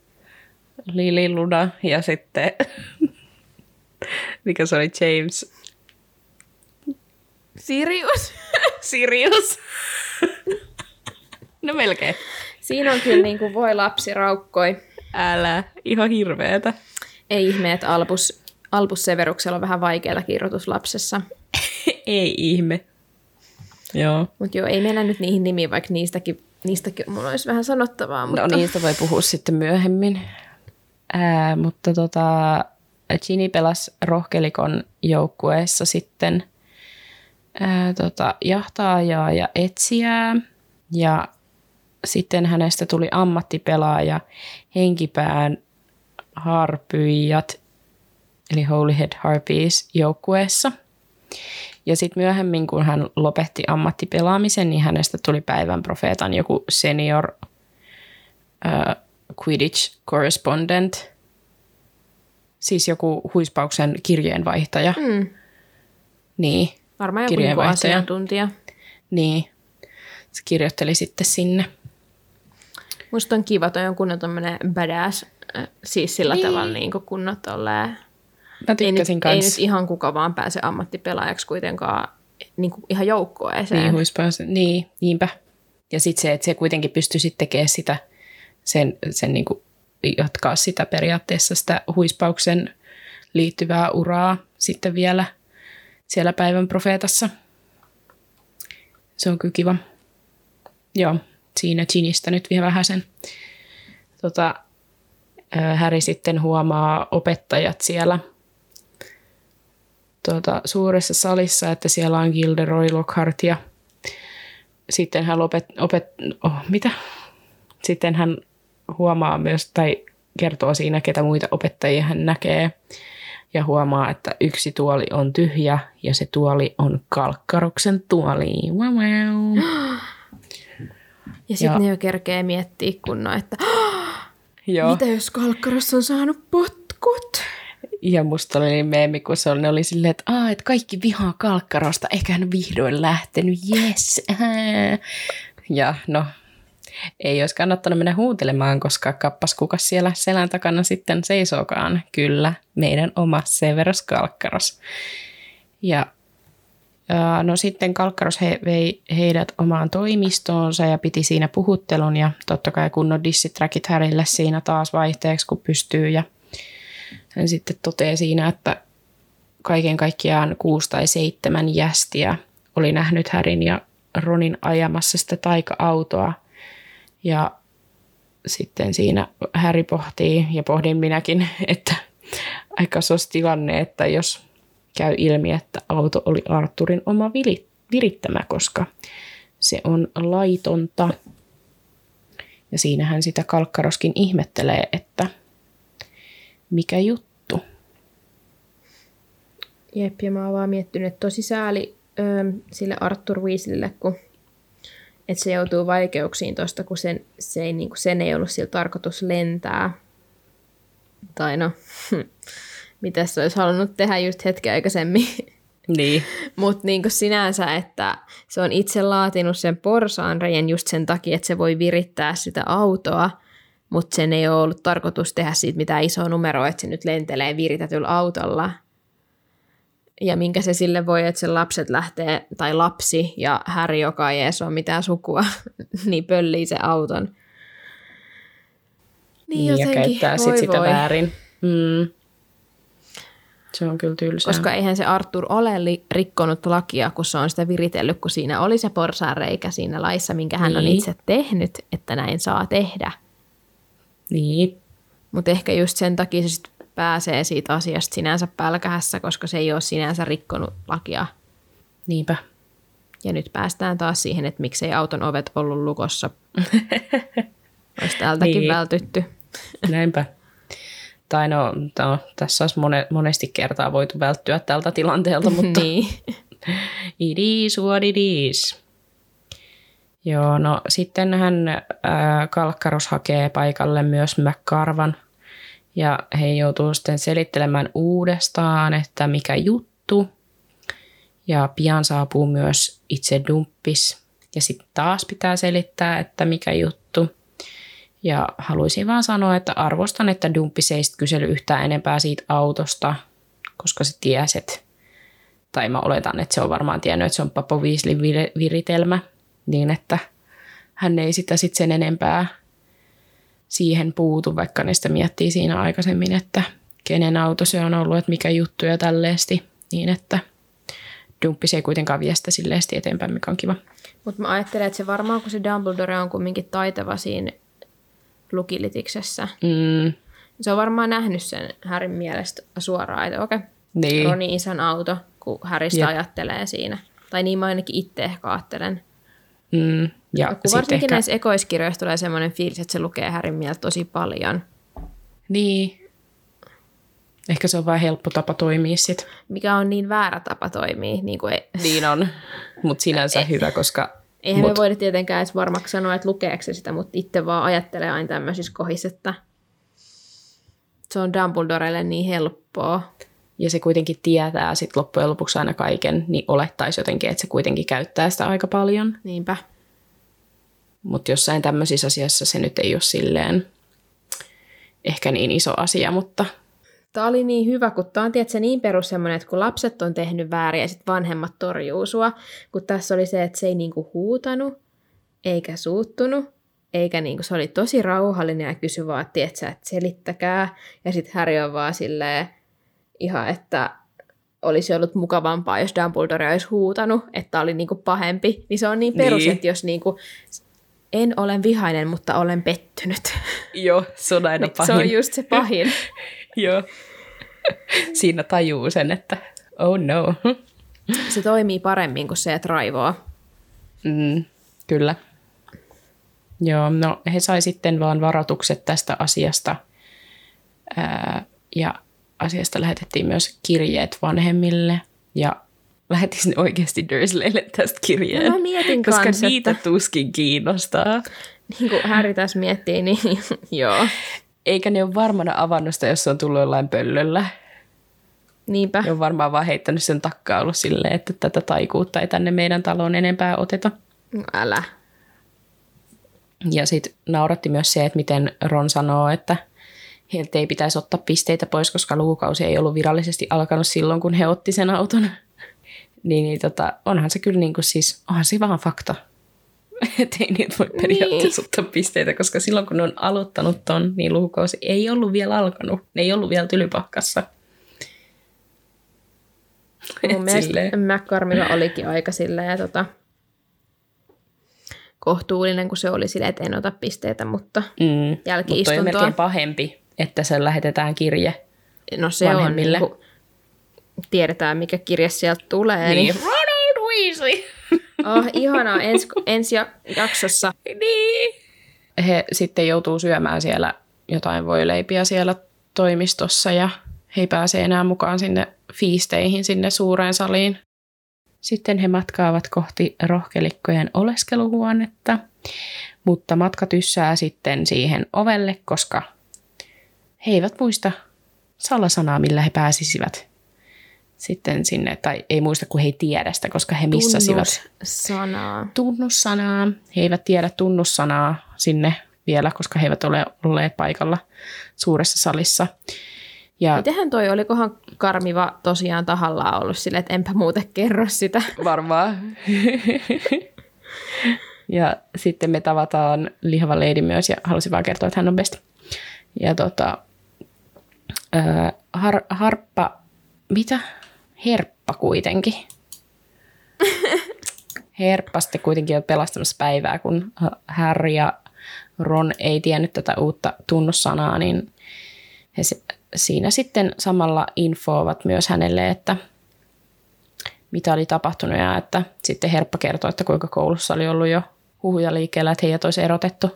C: Lili Luna ja sitten... Mikä se oli? James
B: Sirius.
C: Sirius. no melkein.
B: Siinä on kyllä niin kuin voi lapsi raukkoi.
C: Älä, ihan hirveetä.
B: Ei ihme, että Albus, Albus Severuksella on vähän vaikeaa kirjoitus lapsessa.
C: Ei ihme. Joo.
B: Mutta joo, ei mennä nyt niihin nimiin, vaikka niistäkin, niistäkin mulla olisi vähän sanottavaa. Mutta...
C: No niistä voi puhua sitten myöhemmin. Ää, mutta tota, Ginny pelasi rohkelikon joukkueessa sitten ää, tota, jahtaajaa ja etsijää. Ja sitten hänestä tuli ammattipelaaja henkipään harpyijat, eli Holyhead Harpies joukkueessa. Ja sitten myöhemmin, kun hän lopetti ammattipelaamisen, niin hänestä tuli päivän profeetan joku senior äh, Quidditch correspondent, siis joku huispauksen kirjeenvaihtaja.
B: Mm,
C: Niin,
B: varmaan joku
C: Kirjeenvaihtaja.
B: asiantuntija.
C: niin. Se kirjoitteli sitten sinne.
B: Musta on kiva, toi on kunnon tommonen badass, siis sillä
C: Niin.
B: niin. tavalla niin kuin kunnon tolleen.
C: Mä
B: Ei nyt,
C: tykkäsin
B: ei
C: kans.
B: nyt ihan kuka vaan pääse ammattipelaajaksi kuitenkaan niin kuin ihan joukkueeseen.
C: Niin, huispaus, niin, niinpä. Ja sitten se, että se kuitenkin pystyi sitten tekemään sitä, sen, sen niin kuin jatkaa sitä periaatteessa sitä huispauksen liittyvää uraa sitten vielä siellä päivän profeetassa. Se on kyllä kiva. Joo, siinä Ginistä nyt vielä vähän sen. Tota, Häri sitten huomaa opettajat siellä tuota, suuressa salissa, että siellä on Gilderoy Lockhart ja sitten hän opet, opet, oh, mitä? Sitten hän huomaa myös, tai kertoo siinä, ketä muita opettajia hän näkee. Ja huomaa, että yksi tuoli on tyhjä ja se tuoli on kalkkaroksen tuoli. Wow, wow.
B: Ja
C: Ja-
B: sitten ne jo kerkee miettiä kunnolla, että
C: Joo.
B: mitä jos Kalkkaros on saanut potkut?
C: Ja musta oli niin meemi, kun se oli, ne oli silleen, että, Aa, että kaikki vihaa kalkkarosta, ehkä hän vihdoin lähtenyt, yes. Ja no, ei olisi kannattanut mennä huutelemaan, koska kappas kukas siellä selän takana sitten seisookaan. Kyllä, meidän oma Severus Kalkkaros. Ja No sitten Kalkkaros he, vei heidät omaan toimistoonsa ja piti siinä puhuttelun ja totta kai kunnon dissitrackit Härille siinä taas vaihteeksi, kun pystyy. Ja hän sitten toteaa siinä, että kaiken kaikkiaan kuusi tai seitsemän jästiä oli nähnyt Härin ja Ronin ajamassa sitä taika-autoa. Ja sitten siinä Häri pohtii, ja pohdin minäkin, että aika sos tilanne, että jos käy ilmi, että auto oli Arturin oma virittämä, koska se on laitonta. Ja siinähän sitä Kalkkaroskin ihmettelee, että mikä juttu.
B: Jep, ja mä oon vaan miettinyt, että tosi sääli öö, sille Arthur Weasleylle, kun että se joutuu vaikeuksiin tosta, kun sen, se ei, niin kuin, sen ei ollut sillä tarkoitus lentää. Tai no, mitä se olisi halunnut tehdä just hetken aikaisemmin.
C: Niin.
B: Mutta niin sinänsä, että se on itse laatinut sen porsaanrejen just sen takia, että se voi virittää sitä autoa, mutta sen ei ole ollut tarkoitus tehdä siitä mitään isoa numeroa, että se nyt lentelee viritetyllä autolla. Ja minkä se sille voi, että se lapset lähtee, tai lapsi ja Häri, joka ei edes ole mitään sukua, niin pöllii se auton.
C: Niin, ja käyttää sit sitä voi. väärin. Mm. Se on kyllä tylsää.
B: Koska eihän se Arthur ole li- rikkonut lakia, kun se on sitä viritellyt, kun siinä oli se porsaanreikä siinä laissa, minkä hän niin. on itse tehnyt, että näin saa tehdä.
C: Niin.
B: Mutta ehkä just sen takia se sit pääsee siitä asiasta sinänsä pälkähässä, koska se ei ole sinänsä rikkonut lakia.
C: Niinpä.
B: Ja nyt päästään taas siihen, että miksei auton ovet ollut lukossa. Olisi täältäkin niin. vältytty.
C: Näinpä. Tai no, no tässä olisi mone, monesti kertaa voitu välttyä tältä tilanteelta, mutta
B: niin.
C: it is what it is. Joo, no sitten hän äh, Kalkkaros hakee paikalle myös McCarvan ja he joutuu sitten selittelemään uudestaan, että mikä juttu. Ja pian saapuu myös itse dumppis ja sitten taas pitää selittää, että mikä juttu. Ja haluaisin vaan sanoa, että arvostan, että Dumppis ei kysely yhtään enempää siitä autosta, koska se tiesi, tai mä oletan, että se on varmaan tiennyt, että se on Papo Weasley viritelmä, niin että hän ei sitä sitten sen enempää siihen puutu, vaikka ne sitä miettii siinä aikaisemmin, että kenen auto se on ollut, että mikä juttu ja tälleesti, niin että Dumppis ei kuitenkaan vie sitä silleesti eteenpäin, mikä on kiva.
B: Mutta mä ajattelen, että se varmaan, kun se Dumbledore on kumminkin taitava siinä lukilitiksessä.
C: Mm.
B: Se on varmaan nähnyt sen Härin mielestä suoraan, että okei, okay, niin. Roni isän auto, kun Häristä Jep. ajattelee siinä. Tai niin mä ainakin itse ehkä ajattelen.
C: Mm. Ja
B: kun varsinkin ehkä... näissä ekoiskirjoissa tulee semmoinen fiilis, että se lukee Härin mieltä tosi paljon.
C: Niin. Ehkä se on vain helppo tapa toimia sit.
B: Mikä on niin väärä tapa toimia. Niin, kuin ei...
C: niin on, mutta sinänsä e- hyvä, koska
B: Eihän Mut. me voida tietenkään edes varmaksi sanoa, että lukeeko se sitä, mutta itse vaan ajattelee aina tämmöisissä kohdissa, että se on Dumbledorelle niin helppoa.
C: Ja se kuitenkin tietää sitten loppujen lopuksi aina kaiken, niin olettaisi jotenkin, että se kuitenkin käyttää sitä aika paljon.
B: Niinpä.
C: Mutta jossain tämmöisissä asiassa se nyt ei ole silleen ehkä niin iso asia, mutta
B: Tämä oli niin hyvä, kun tämä on tietysti, niin perus semmoinen, että kun lapset on tehnyt väärin ja sitten vanhemmat torjuu sua, kun tässä oli se, että se ei niinku huutanut, eikä suuttunut, eikä niinku, se oli tosi rauhallinen ja kysyi vaan, että että selittäkää. Ja sitten Harry on vaan silleen ihan, että olisi ollut mukavampaa, jos Dumbledore olisi huutanut, että oli niinku pahempi. Niin se on niin perus, niin. että jos niinku, en ole vihainen, mutta olen pettynyt.
C: Joo, se on aina pahin.
B: Se on just se pahin.
C: Joo. Siinä tajuu sen, että oh no.
B: Se toimii paremmin kuin se, että raivoa.
C: Mm, kyllä. Joo, no he sai sitten vaan varoitukset tästä asiasta. Ää, ja asiasta lähetettiin myös kirjeet vanhemmille. Ja lähetin oikeasti Dursleylle tästä kirjeen.
B: No, mä mietin
C: koska
B: kans,
C: niitä
B: että...
C: tuskin kiinnostaa.
B: Niin kuin Harry tässä miettii, niin joo.
C: Eikä ne ole varmana avannut sitä, jos se on tullut jollain pöllöllä.
B: Niinpä.
C: Ne on varmaan vaan heittänyt sen takkaa ollut silleen, että tätä taikuutta ei tänne meidän taloon enempää oteta.
B: No älä.
C: Ja sitten nauratti myös se, että miten Ron sanoo, että heiltä ei pitäisi ottaa pisteitä pois, koska lukukausi ei ollut virallisesti alkanut silloin, kun he otti sen auton. Niin, niin tota, onhan se kyllä niin kuin siis, onhan se vaan fakta. Että ei niitä voi periaatteessa ottaa pisteitä, koska silloin kun ne on aloittanut ton, niin lukukausi ei ollut vielä alkanut. Ne ei ollut vielä tylypahkassa.
B: Mun mielestä. McCormilla olikin aika silleen, tota, kohtuullinen, kun se oli silleen, että en ota pisteitä, mutta
C: Mm, mutta
B: jälki-istuntoa.
C: melkein pahempi, että se lähetetään kirje.
B: no se on,
C: vanhemmille.
B: niin kuin, tiedetään mikä kirja sieltä tulee.
C: Niin.
B: Niin.
C: Ronald Weasley!
B: Oh, ihanaa, ensi, ensi ja- jaksossa.
C: niin. He sitten joutuu syömään siellä jotain voileipiä siellä toimistossa ja he ei pääse enää mukaan sinne fiisteihin sinne suureen saliin. Sitten he matkaavat kohti rohkelikkojen oleskeluhuonetta, mutta matka tyssää sitten siihen ovelle, koska he eivät muista salasanaa, millä he pääsisivät sitten sinne, tai ei muista, kun he ei tiedä sitä, koska he missasivat
B: sanaa.
C: tunnussanaa. He eivät tiedä tunnussanaa sinne vielä, koska he eivät ole olleet paikalla suuressa salissa. Ja
B: Mitenhän toi, olikohan Karmiva tosiaan tahallaan ollut silleen, että enpä muuten kerro sitä.
C: varmaan. ja sitten me tavataan lihava lady myös ja halusin vaan kertoa, että hän on best. Ja tota, ää, har, harppa, mitä? Herppa kuitenkin. Herppa sitten kuitenkin on pelastamassa päivää, kun Harry ja Ron ei tiennyt tätä uutta tunnussanaa, niin he si- siinä sitten samalla infoavat myös hänelle, että mitä oli tapahtunut ja että sitten Herppa kertoi, että kuinka koulussa oli ollut jo huhuja liikkeellä, että heidät olisi erotettu.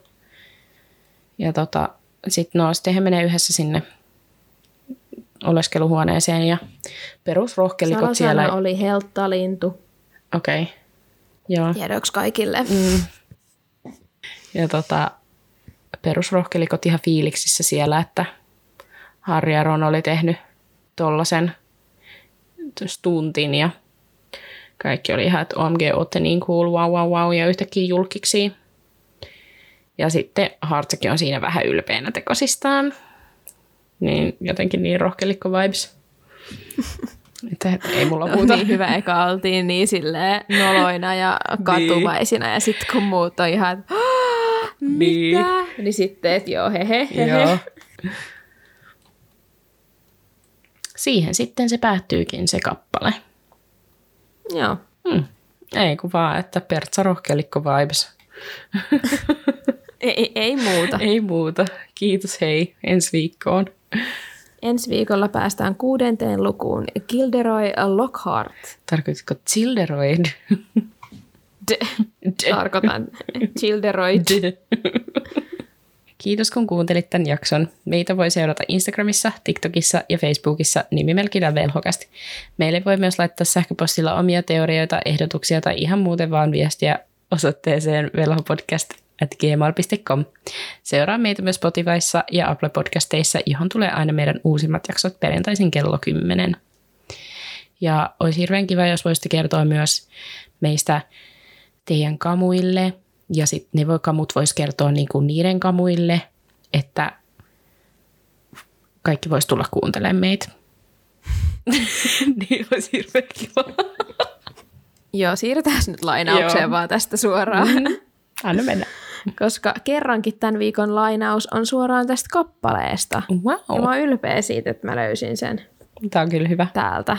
C: Ja tota, sitten no, sitten he menee yhdessä sinne oleskeluhuoneeseen ja perusrohkelikot
B: Salasana
C: siellä.
B: oli helttalintu.
C: Okei, okay. joo.
B: Tiedoksi kaikille.
C: Mm. Ja tota, perusrohkelikot ihan fiiliksissä siellä, että Harry ja Ron oli tehnyt tollasen stuntin ja kaikki oli ihan, että OMG, ootte niin cool, wow, wow, wow, ja yhtäkkiä julkiksi. Ja sitten Hartsakin on siinä vähän ylpeänä tekosistaan. Niin jotenkin niin rohkelikko vibes. että että ei mulla muuta.
B: Niin hyvä, eka oltiin niin silleen noloina ja katumaisina. Ja sitten kun muut on ihan, että "Ah,
C: Niin.
B: mitä? Niin sitten, että joo, hehe, hehe.
C: Joo. Siihen sitten se päättyykin se kappale.
B: joo.
C: Hmm. Ei kun vaan, että Pertsa rohkelikko vibes.
B: Ei, ei, ei muuta.
C: Ei muuta. Kiitos hei, ensi viikkoon.
B: Ensi viikolla päästään kuudenteen lukuun. Gilderoy Lockhart.
C: Tarkoititko Childeroid?
B: D- tarkoitan Gilderoy.
C: Kiitos kun kuuntelit tämän jakson. Meitä voi seurata Instagramissa, TikTokissa ja Facebookissa nimimerkillä velhokasti. Meille voi myös laittaa sähköpostilla omia teorioita, ehdotuksia tai ihan muuten vaan viestiä osoitteeseen velhopodcast at gmail.com. Seuraa meitä myös Spotifyssa ja Apple Podcasteissa, johon tulee aina meidän uusimmat jaksot perjantaisin kello 10. Ja olisi hirveän kiva, jos voisitte kertoa myös meistä teidän kamuille. Ja sitten ne voi, kamut vois kertoa niinku niiden kamuille, että kaikki vois tulla kuuntelemaan meitä. niin olisi hirveän kiva.
B: Joo, siirrytään nyt lainaukseen
C: Joo.
B: vaan tästä suoraan.
C: Anna mennä.
B: Koska kerrankin tämän viikon lainaus on suoraan tästä kappaleesta. Ja mä
C: Wow.
B: oon ylpeä siitä, että mä löysin sen
C: Tämä on kyllä hyvä.
B: täältä.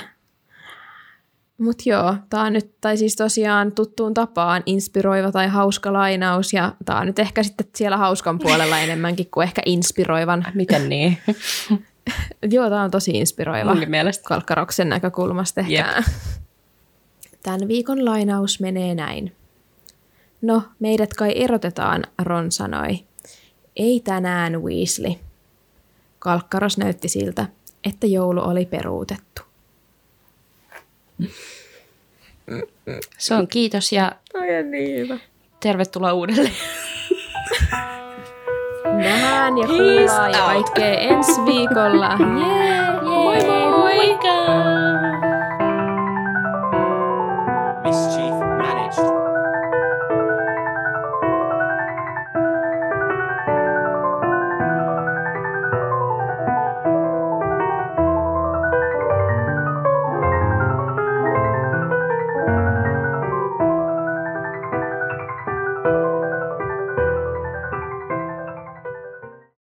B: Mut joo, tää on nyt, tai siis tosiaan tuttuun tapaan inspiroiva tai hauska lainaus, ja tää on nyt ehkä sitten siellä hauskan puolella enemmänkin kuin ehkä inspiroivan.
C: Miten niin?
B: Joo, tää on tosi inspiroiva.
C: Munkin mielestä.
B: Kalkkaroksen näkökulmasta ehkä.
C: Jep.
B: Tämän viikon lainaus menee näin. No, meidät kai erotetaan, Ron sanoi. Ei tänään, Weasley. Kalkkaros näytti siltä, että joulu oli peruutettu.
C: Se on kiitos ja
B: niin
C: tervetuloa uudelleen.
B: Nähdään ja kuullaan ja kaikkea ensi viikolla. Jee, jee, moi moi!
C: Moikka!